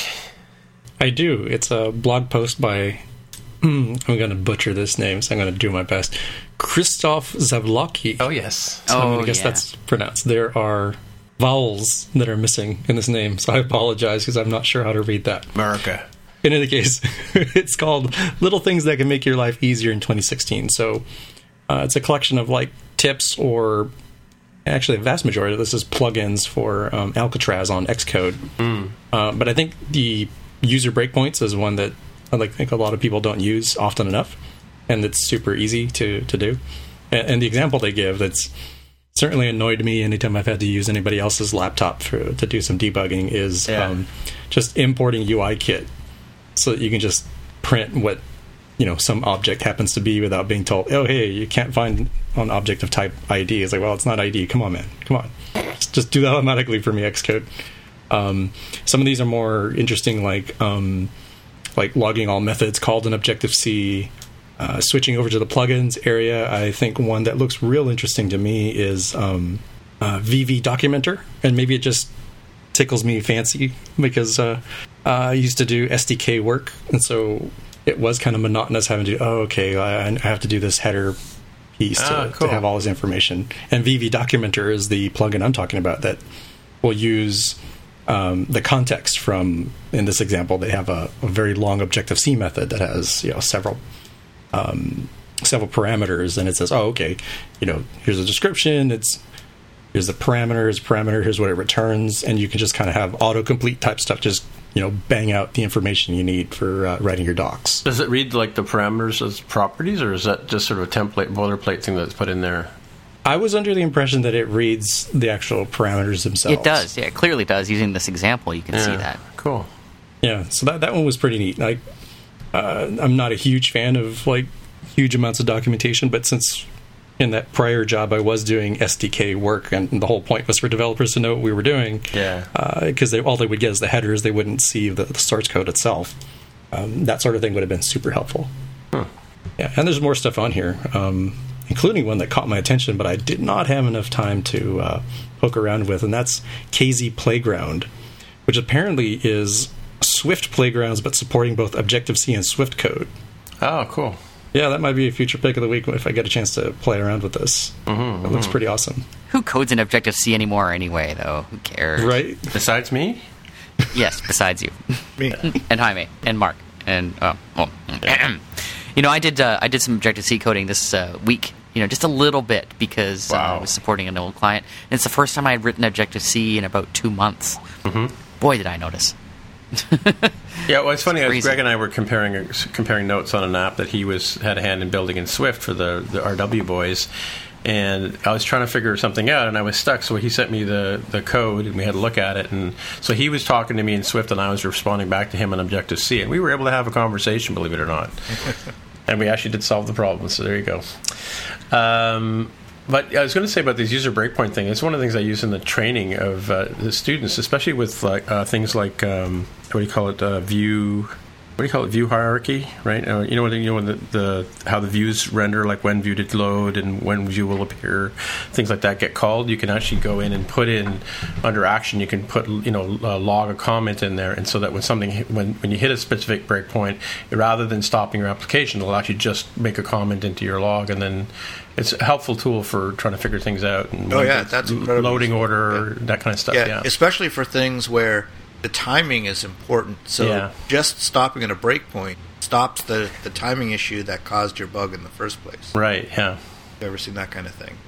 I do. It's a blog post by. I'm going to butcher this name, so I'm going to do my best. Christoph Zavlaki. Oh yes. So Oh, I guess yeah. that's pronounced. There are vowels that are missing in this name, so I apologize because I'm not sure how to read that. America. In any case, it's called Little Things That Can Make Your Life Easier in 2016. So uh, it's a collection of like tips or actually a vast majority of this is plugins for um, Alcatraz on Xcode. Uh, but I think the user breakpoints is one that I like think a lot of people don't use often enough, and it's super easy to to do. And, and the example they give that's certainly annoyed me anytime I've had to use anybody else's laptop for to do some debugging is Yeah. um, just importing UIKit so that you can just print what you know some object happens to be without being told oh hey you can't find an object of type id it's like well it's not id come on man. Come on. Just, just do that automatically for me xcode. Um, some of these are more interesting like um, like logging all methods called in objective c uh, switching over to the plugins area i think one that looks real interesting to me is um, uh, vv documenter and maybe it just tickles me fancy because uh, I used to do SDK work, and so it was kind of monotonous having to. Oh, okay, I, I have to do this header piece to, Ah, cool. to have all this information. And VV Documenter is the plugin I'm talking about that will use um, the context from. In this example, they have a, a very long Objective C method that has you know several um, several parameters, and it says, oh, okay, you know, here's a description. It's here's the parameters, parameter, here's what it returns, and you can just kind of have autocomplete type stuff just you know bang out the information you need for uh, writing your docs. Does it read like the parameters as properties, or is that just sort of a template boilerplate thing that's put in there? I was under the impression that it reads the actual parameters themselves. It does, yeah, it clearly does. Using this example, you can see that. Cool. Yeah, so that that one was pretty neat. Like, uh, I'm not a huge fan of like huge amounts of documentation, but since in that prior job I was doing SDK work, and the whole point was for developers to know what we were doing. Yeah. Because they all they would get is the headers; they wouldn't see the, the source code itself. Um, that sort of thing would have been super helpful. Yeah, and there's more stuff on here, um, including one that caught my attention, but I did not have enough time to uh, poke around with, and that's KZ Playground, which apparently is Swift Playgrounds, but supporting both Objective C and Swift code. Oh, cool. Yeah, that might be a future pick of the week if I get a chance to play around with this. it looks pretty awesome, Who codes in Objective C anymore anyway, though? Who cares? right? Besides me? Yes, besides you. Me. and Jaime and Mark and oh, well, you know, I did uh, I did some Objective C coding this uh, week. You know, just a little bit because uh, I was supporting an old client. And it's the first time I had written Objective C in about two months. Mm-hmm. Boy, did I notice! Yeah, well, it's funny. As. Greg and I were comparing comparing notes on an app that he was had a hand in building in Swift for the the RW boys, and I was trying to figure something out, and I was stuck. So he sent me the the code, and we had to look at it. And so he was talking to me in Swift, and I was responding back to him in Objective C, and we were able to have a conversation. Believe it or not, and we actually did solve the problem. So there you go. Um, but I was going to say about this user breakpoint thing. It's one of the things I use in the training of uh, the students, especially with like uh, things like um, what do you call it? Uh, view. What do you call it? View hierarchy, right? Uh, you know, you know when the, the how the views render, like when view did load and when view will appear, things like that get called. You can actually go in and put in under action. You can put you know uh, log a comment in there, and so that when something when when you hit a specific breakpoint, rather than stopping your application, it'll actually just make a comment into your log, and then it's a helpful tool for trying to figure things out. And Oh, yeah, that's loading order, that kind of stuff. yeah, Yeah, especially for things where the timing is important. So Yeah. just stopping at a breakpoint stops the, the timing issue that caused your bug in the first place. right. Yeah. Ever seen that kind of thing?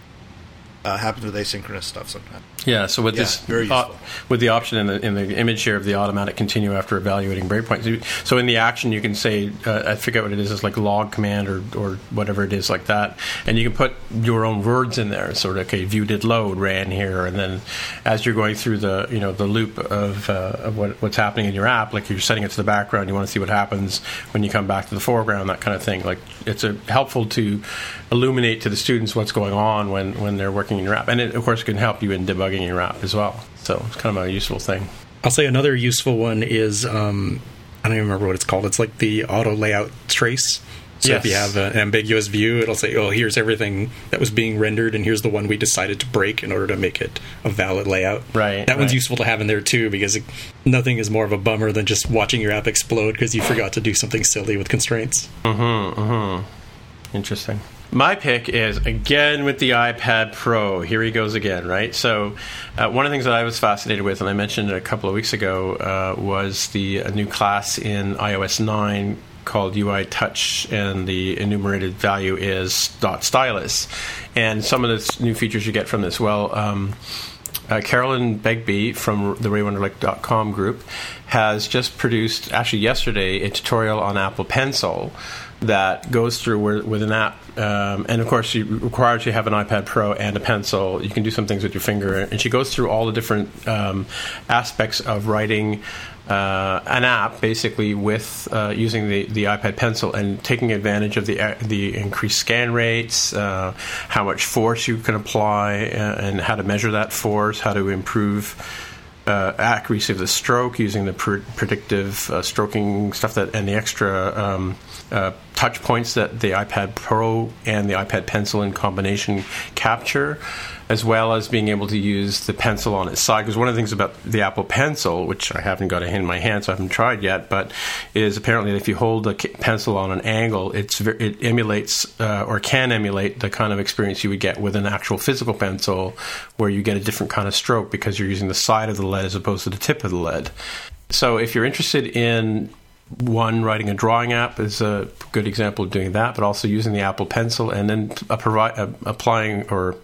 Uh, happens with asynchronous stuff sometimes. Yeah, so with Yeah, this, very uh, useful. with the option in the in the image here of the automatic continue after evaluating breakpoints. So in the action, you can say, uh, I forget what it is, it's like log command or or whatever it is like that, and you can put your own words in there. Sort of, okay, view did load ran here, and then as you're going through the you know the loop of, uh, of what, what's happening in your app, like you're setting it to the background, you want to see what happens when you come back to the foreground, that kind of thing. Like it's a, helpful to illuminate to the students what's going on when when they're working in your app, and it of course can help you in debugging your app as well. So it's kind of a useful thing. I'll say another useful one is um, I don't even remember what it's called. It's like the auto layout trace. So if you have an ambiguous view, it'll say, "Oh, here's everything that was being rendered, and here's the one we decided to break in order to make it a valid layout." Right, That one's useful to have in there too, because it, nothing is more of a bummer than just watching your app explode because you forgot to do something silly with constraints. Mhm. Mhm. Interesting. My pick is again with the iPad Pro. Here he goes again, right? So, uh, one of the things that I was fascinated with, and I mentioned it a couple of weeks ago, uh, was the a new class in iOS 9 called UI Touch, and the enumerated value is dot stylus. And some of the new features you get from this, well, um, uh, Caroline Begbie from the RayWenderlich.com group has just produced, actually yesterday, a tutorial on Apple Pencil that goes through where, with an app. Um, and of course, she requires you have an iPad Pro and a pencil. You can do some things with your finger. And she goes through all the different um, aspects of writing uh, an app basically with uh, using the, the iPad Pencil and taking advantage of the uh, the increased scan rates, uh, how much force you can apply, uh, and how to measure that force, how to improve uh, accuracy of the stroke using the pr- predictive uh, stroking stuff that and the extra um, uh, touch points that the iPad Pro and the iPad Pencil in combination capture, as well as being able to use the pencil on its side. Because one of the things about the Apple Pencil, which I haven't got in my hand, so I haven't tried yet, but is apparently if you hold the pencil on an angle, it's it emulates uh, or can emulate the kind of experience you would get with an actual physical pencil, where you get a different kind of stroke because you're using the side of the lead as opposed to the tip of the lead. So if you're interested in one writing a drawing app is a good example of doing that, but also using the Apple Pencil and then provi- applying or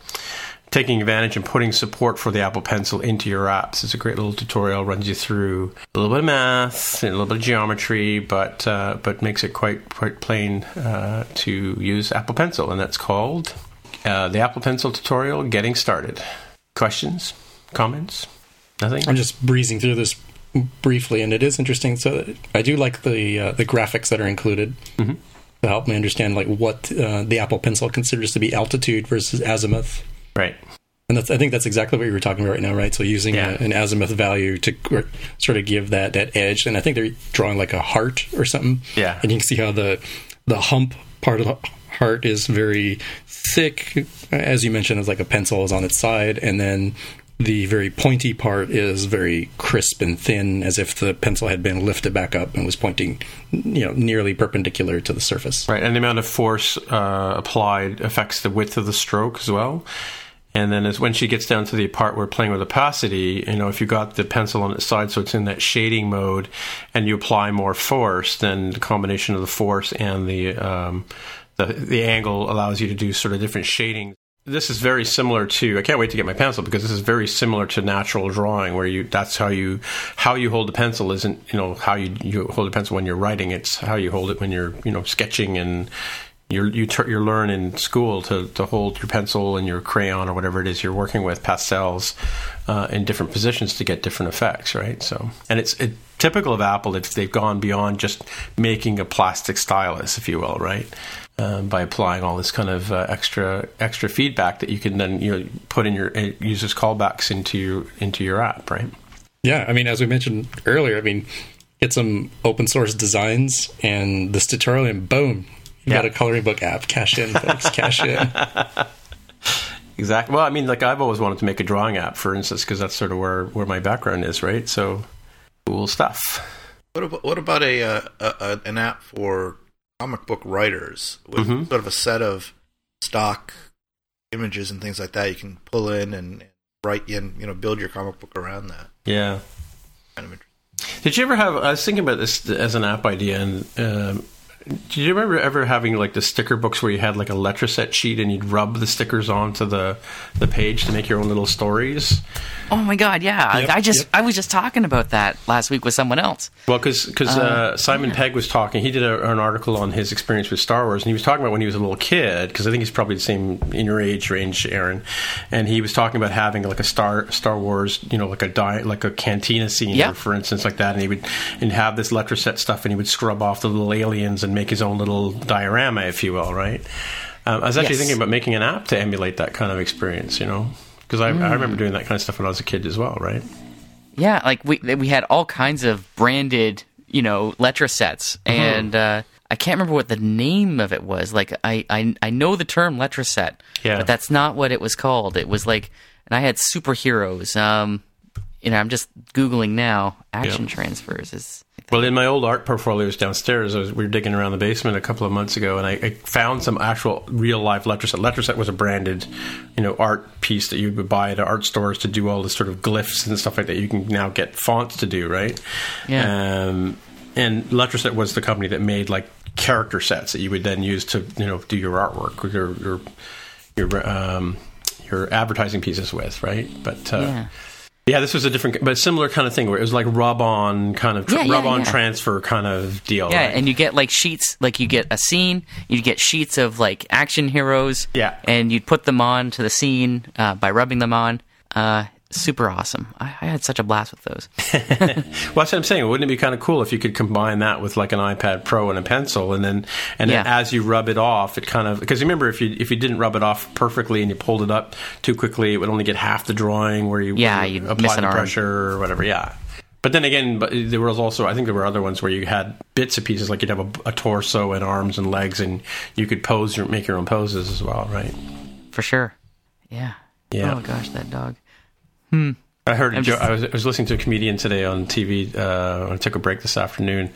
taking advantage and putting support for the Apple Pencil into your apps. It's a great little tutorial, runs you through a little bit of math and a little bit of geometry, but uh, but makes it quite quite plain uh, to use Apple Pencil, and that's called uh, the Apple Pencil tutorial. Getting started. Questions, comments, nothing. I'm just breezing through this briefly, and it is interesting. So I do like the uh, the graphics that are included Mhm. to help me understand like what uh, the Apple Pencil considers to be altitude versus azimuth. Right. And that's, I think that's exactly what you were talking about right now, right? So using Yeah. a, an azimuth value to sort of give that, that edge, and I think they're drawing like a heart or something. Yeah. and you can see how the the hump part of the heart is very thick, as you mentioned, it's like a pencil is on its side, and then the very pointy part is very crisp and thin, as if the pencil had been lifted back up and was pointing, you know, nearly perpendicular to the surface. Right, and the amount of force uh, applied affects the width of the stroke as well. And then as when she gets down to the part where playing with opacity, you know, if you got the pencil on its side, so it's in that shading mode, and you apply more force, then the combination of the force and the um, the the angle allows you to do sort of different shading. This is very similar to. I can't wait to get my pencil because this is very similar to natural drawing, where you that's how you how you hold the pencil isn't you know how you you hold the pencil when you're writing. It's how you hold it when you're you know sketching and you you tur you learn in school to, to hold your pencil and your crayon or whatever it is you're working with pastels uh, in different positions to get different effects, right? So, and it's it, typical of Apple. if they've gone beyond just making a plastic stylus, if you will, right? Um, by applying all this kind of uh, extra extra feedback that you can then you know, put in your it uses callbacks into your into your app, right? Yeah, I mean, as we mentioned earlier, I mean, get some open source designs and this tutorial, and boom, you got a coloring book app. Cash in, folks, cash in. Exactly. Well, I mean, like I've always wanted to make a drawing app, for instance, because that's sort of where where my background is, right? So, cool stuff. What about, what about a, uh, a, a an app for comic book writers with Mhm. sort of a set of stock images and things like that you can pull in and, write in, you know, build your comic book around that. Yeah. Kind of. Did you ever have? I was thinking about this as an app idea, and um, did you remember ever having like the sticker books where you had like a letter set sheet and you'd rub the stickers onto the the page to make your own little stories? Oh my god, yeah. Yep, I just yep. I was just talking about that last week with someone else. Well, because uh, Simon Pegg was talking, he did a, an article on his experience with Star Wars, and he was talking about when he was a little kid, because I think he's probably the same in your age range, Aaron. And he was talking about having like a Star Star Wars, you know, like a di- like a cantina scene, Yeah. for instance, like that. And he would and have this letter set stuff, and he would scrub off the little aliens and make his own little diorama, if you will, right? Um, I was actually Yes. thinking about making an app to emulate that kind of experience, you know, because I, I remember doing that kind of stuff when I was a kid as well, right? Yeah, like we we had all kinds of branded, you know, Letrasets, and uh, I can't remember what the name of it was. Like I I, I know the term Letraset, Yeah. but that's not what it was called. It was like, and I had superheroes. Um, you know, I'm just googling now. Action Yeah. transfers is. Well, in my old art portfolios downstairs, I was, we were digging around the basement a couple of months ago, and I, I found some actual real life letter set. Letraset was a branded, you know, art piece that you would buy at art stores to do all this sort of glyphs and stuff like that. You can now get fonts to do, right? Yeah. Um, and Letraset was the company that made like character sets that you would then use to, you know, do your artwork or your your your um, your advertising pieces with, right? But uh, Yeah. Yeah, this was a different, but similar kind of thing where it was like rub on kind of, Yeah, yeah, rub on yeah. transfer kind of deal. Yeah, right? and you get like sheets, like you get a scene, you get sheets of like action heroes. Yeah. and you'd put them on to the scene uh, by rubbing them on. Uh, super awesome. I, I had such a blast with those. well, that's what I'm saying. Wouldn't it be kind of cool if you could combine that with like an iPad Pro and a pencil, and then and then as you rub it off, it kind of because you remember if you if you didn't rub it off perfectly and you pulled it up too quickly, it would only get half the drawing where you Yeah, you apply miss an the arm. pressure or whatever. Yeah. But then again, but there was also I think there were other ones where you had bits of pieces, like you'd have a, a torso and arms and legs, and you could pose your make your own poses as well, right? For sure. Yeah. Yeah. Oh gosh, that dog. I heard. A I'm just- I was I was listening to a comedian today on TV. Uh, I took a break this afternoon,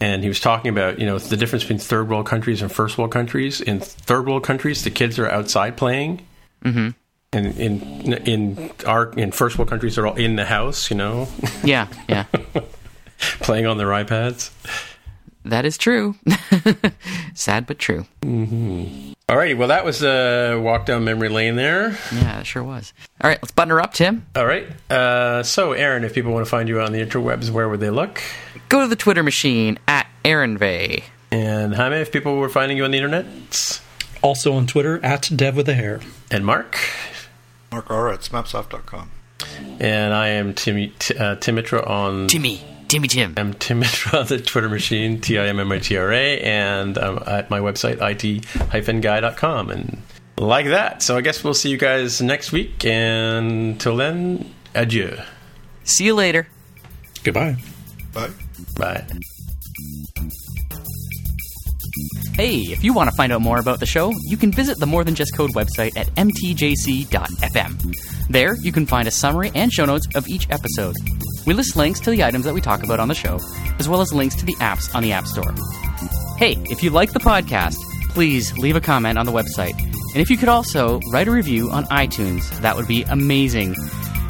and he was talking about you know the difference between third world countries and first world countries. In third world countries, the kids are outside playing, mm-hmm. and in in our in first world countries, they're all in the house, you know, Yeah, yeah. playing on their iPads. That is true. Sad but true. Alrighty, well, that was a walk down memory lane there. Yeah, it sure was. All right, let's button her up, Tim. All right. Uh, so, Aaron, if people want to find you on the interwebs, where would they look? Go to the Twitter machine at Aaron Vegh. And Jaime, if people were finding you on the internet? Also on Twitter at Dev with a hair. And Mark? Mark R at smapsoft.com. And I am Timmy, t- uh, Timitra on. Timmy. Timmy Tim. I'm Tim Mitra, the Twitter machine, T I M M I T R A, and I'm at my website, it-guy.com. And like that. So I guess we'll see you guys next week. And till then, adieu. See you later. Goodbye. Bye. Bye. Hey, if you want to find out more about the show, you can visit the More Than Just Code website at mtjc.fm. There, you can find a summary and show notes of each episode. We list links to the items that we talk about on the show, as well as links to the apps on the App Store. Hey, if you like the podcast, please leave a comment on the website. And if you could also write a review on iTunes, that would be amazing.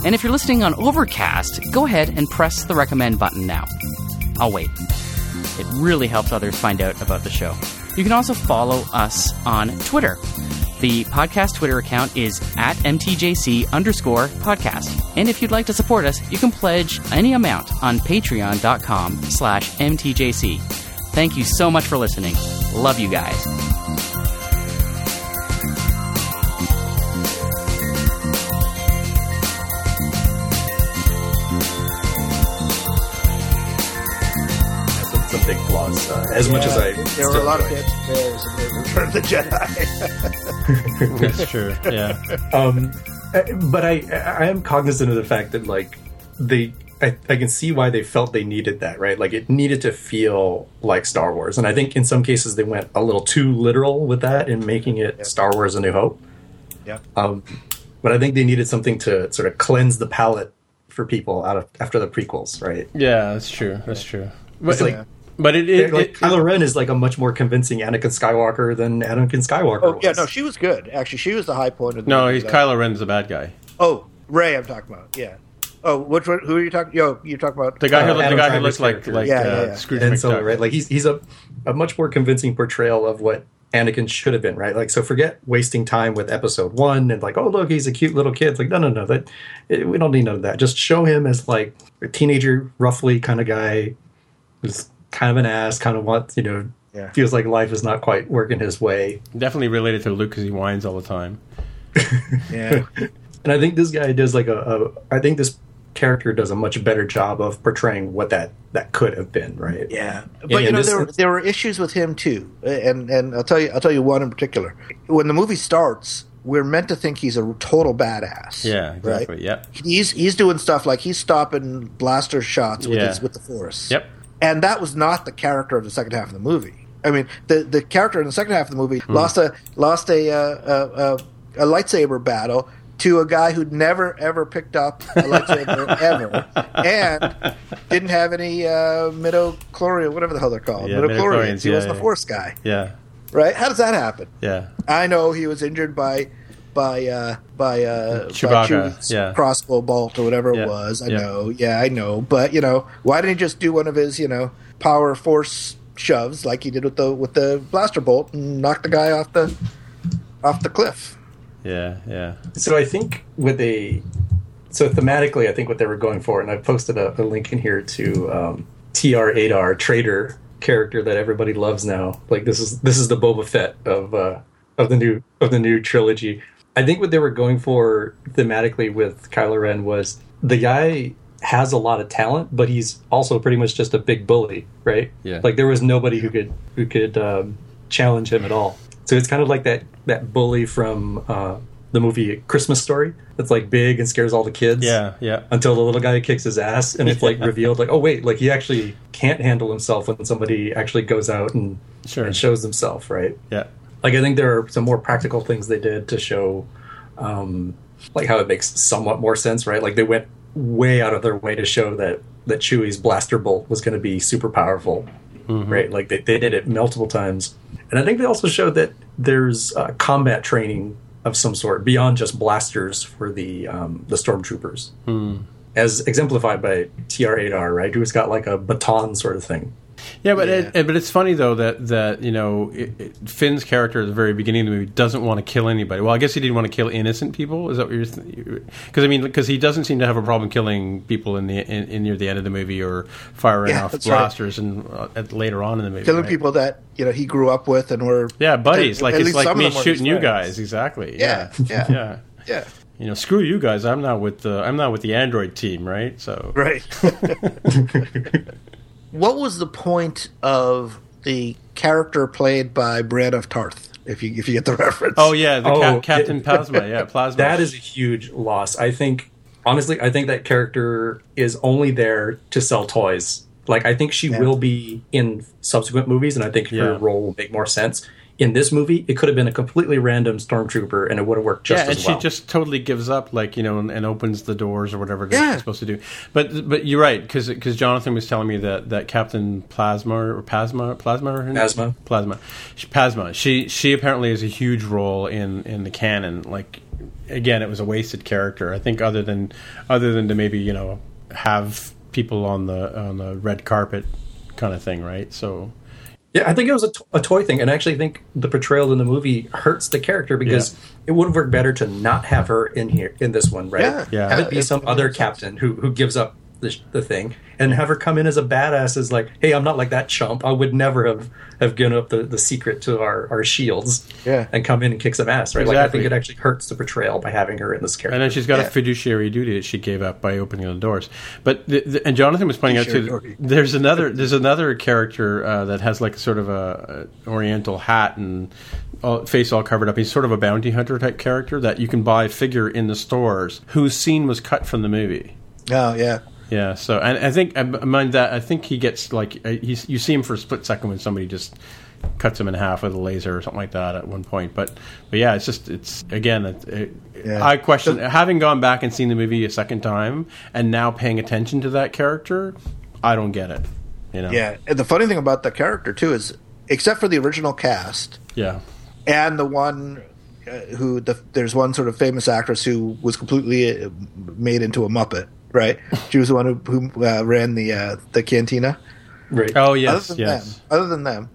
And if you're listening on Overcast, go ahead and press the recommend button now. I'll wait. It really helps others find out about the show. You can also follow us on Twitter. The podcast Twitter account is at MTJC underscore podcast. And if you'd like to support us, you can pledge any amount on patreon.com slash MTJC. Thank you so much for listening. Love you guys. Uh, as much as I there were a lot of enjoy it. hits bears in Return of the Jedi. That's true. Yeah. Um, uh, but I I am cognizant of the fact that like they I, I can see why they felt they needed that right like it needed to feel like Star Wars and I think in some cases they went a little too literal with that in making it Star Wars: A New Hope. yeah. Um, but I think they needed something to sort of cleanse the palate for people out of after the prequels, right? Yeah, that's true. That's true. But, It's like but it, it, like it- Kylo Ren is like a much more convincing Anakin Skywalker than Anakin Skywalker. Oh yeah, no, she was good. Actually, she was the high point of the no, movie, he's though. Kylo Ren's the bad guy. Oh, Rey, I'm talking about. Yeah. Oh, which one? Who are you talking? Yo, you talking about The guy Uh, who the Adam guy who Driver's looks like character. like Yeah, uh, yeah, yeah. Scrooge and McDuck. so right, like he's he's a a much more convincing portrayal of what Anakin should have been, right? Like, so forget wasting time with Episode One and like, oh look, he's a cute little kid. It's like, no, no, no, that it, we don't need none of that. Just show him as like a teenager, roughly kind of guy, who's kind of an ass, kind of wants, you know, Yeah. feels like life is not quite working his way. Definitely related to Luke because he whines all the time. Yeah. And I think this guy does like a, a I think this character does a much better job of portraying what that that could have been, right? Yeah, but In- you know this there were, there were issues with him too, and and I'll tell you I'll tell you one in particular. When the movie starts, we're meant to think he's a total badass. Yeah, exactly. Right? Yep. He's he's doing stuff like he's stopping blaster shots with Yeah. his, with the force. Yep. And that was not the character of the second half of the movie. I mean, the the character in the second half of the movie Hmm. lost a lost a, uh, a, a a lightsaber battle to a guy who'd never ever picked up a lightsaber ever, and didn't have any uh, midichlorian, whatever the hell they're called, Yeah, midichlorians. He yeah, wasn't a yeah. force guy, Yeah. right? How does that happen? Yeah. I know he was injured by by uh, by uh, by Chewbacca, Chewie's yeah. crossbow bolt or whatever Yeah, it was. I yeah. know, yeah, I know. But you know, why didn't he just do one of his you know power force shoves like he did with the with the blaster bolt and knock the guy off the off the cliff? Yeah. Yeah. So I think with a so thematically, I think what they were going for, and I posted a, a link in here to um, TR8R Trader character that everybody loves now. Like this is this is the Boba Fett of uh, of the new of the new trilogy. I think what they were going for thematically with Kylo Ren was the guy has a lot of talent, but he's also pretty much just a big bully, right? Yeah. Like there was nobody who could who could um, challenge him at all. So it's kind of like that that bully from uh, the movie Christmas Story. That's like big and scares all the kids. Yeah. Yeah. Until the little guy kicks his ass, and it's like revealed, like, oh wait, like he actually can't handle himself when somebody actually goes out and, Sure. and shows himself, right? Yeah. Like I think there are some more practical things they did to show, um, like how it makes somewhat more sense, right? Like they went way out of their way to show that that Chewie's blaster bolt was going to be super powerful, right? Like they, they did it multiple times, and I think they also showed that there's uh, combat training of some sort beyond just blasters for the um, the stormtroopers, as exemplified by TR8R, right? Who's got like a baton sort of thing. Yeah, but Yeah. It, but it's funny though that that you know it, Finn's character at the very beginning of the movie doesn't want to kill anybody. Well, I guess he didn't want to kill innocent people. Is that what you're? Because I mean, because he doesn't seem to have a problem killing people in the in, in near the end of the movie or firing Yeah, off that's right. blasters and uh, at, later on in the movie. killing right? people that you know he grew up with and were Yeah, buddies. like it's like me them were his shooting you guys. Exactly. Yeah, yeah. yeah. Yeah, You know, screw you guys. I'm not with the I'm not with the Android team, right? So right. what was the point of the character played by Brienne of Tarth? If you if you get the reference. Oh yeah, the Oh, Cap- Captain it- Plasma. Yeah, Plasma. That is a huge loss. I think, honestly, I think that character is only there to sell toys. Like, I think she will be in subsequent movies, and I think her role will make more sense. In this movie, it could have been a completely random stormtrooper, and it would have worked just yeah, as well. she just totally gives up, like you know, and, and opens the doors or whatever Yeah. she's supposed to do. But but you're right because because Jonathan was telling me that, that Captain Plasma or Plasma Plasma or her. Plasma she, Plasma she she apparently has a huge role in in the canon. Like again, it was a wasted character. I think other than other than to maybe you know have people on the on the red carpet kind of thing, right? So Yeah, I think it was a, to- a toy thing, and I actually think the portrayal in the movie hurts the character because Yeah. it would have worked better to not have her in here in this one, right? Yeah. Yeah. Have it be Yeah, some it- other captain who who gives up the, the thing, and have her come in as a badass, as like, hey, I'm not like that chump. I would never have have given up the, the secret to our, our shields, Yeah. and come in and kick some ass, right? Like I think it actually hurts the portrayal by having her in this character. And then she's got Yeah. a fiduciary duty that she gave up by opening the doors. But the, the, and Jonathan was pointing out Fiduciary too. duty. There's another there's another character uh, that has like sort of a, a Oriental hat and all, face all covered up. He's sort of a bounty hunter type character that you can buy figure in the stores. Whose scene was cut from the movie. oh yeah. Yeah. So and I think I mind that I think he gets like uh, he's, you see him for a split second when somebody just cuts him in half with a laser or something like that at one point. But but yeah, it's just it's again. It, it, Yeah. I question having gone back and seen the movie a second time and now paying attention to that character. I don't get it. You know. Yeah, and the funny thing about the character too is, except for the original cast Yeah. and the one uh, who the, there's one sort of famous actress who was completely uh, made into a muppet, right? She was the one who, who uh, ran the uh, the cantina. right? Oh other yes. than Yes. them, other than them,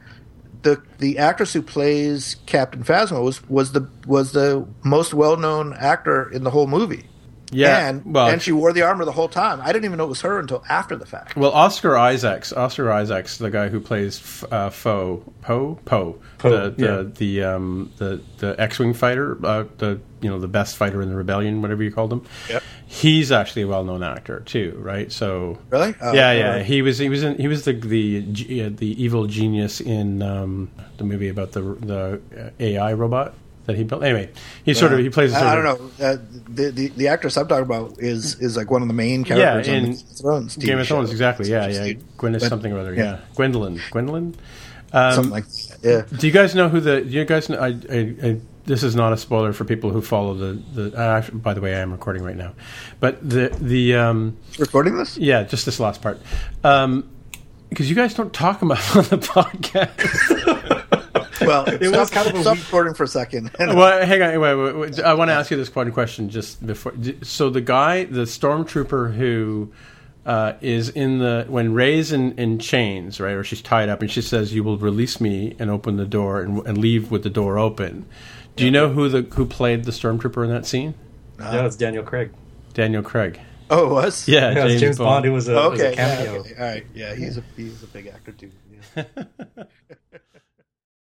the the actress who plays Captain Phasma was was the was the most well known actor in the whole movie. Yeah. and well, and she wore the armor the whole time. I didn't even know it was her until after the fact. Well, Oscar Isaacs, Oscar Isaacs, the guy who plays F- uh, Foe, Poe, Poe, Poe, the the yeah. the, um, the the X-wing fighter, uh, the you know the best fighter in the rebellion, whatever you called him. Yep. He's actually a well-known actor too, right? So Really? Oh, yeah, yeah. He was he was in, he was the the uh, the evil genius in um, the movie about the the uh, AI robot that he built. Anyway, he sort of he plays. a I, I of- don't know. Uh, the, the the actress I'm talking about is is like one of the main characters Yeah, in Game of Thrones. TV Game of Thrones, show. exactly. Yeah, yeah. Gwyneth something or other. yeah. Yeah, Gwendolyn. Gwendolyn. Um, something like that. Yeah. Do you guys know who the? Do you guys know? I, I, I, this is not a spoiler for people who follow the. the uh, by the way, I am recording right now, but the the um, Recording this? yeah, just this last part, because you guys don't talk about it on the podcast. Well, was stop, kind of a stop weak- recording for a second. well, hang on, wait, wait, wait. I want to ask you this one question just before. So the guy, the stormtrooper who uh, is in the when Rey's in, in chains, right, or she's tied up, and she says, "You will release me and open the door and, and leave with the door open." Do you know who the who played the stormtrooper in that scene? yeah, it's Daniel Craig. Daniel Craig. oh, it was. Yeah, Yeah, it's James, Bond. Who was a, was Okay. a yeah, cameo. okay. All right. Yeah, he's a he's a big actor too. Yeah.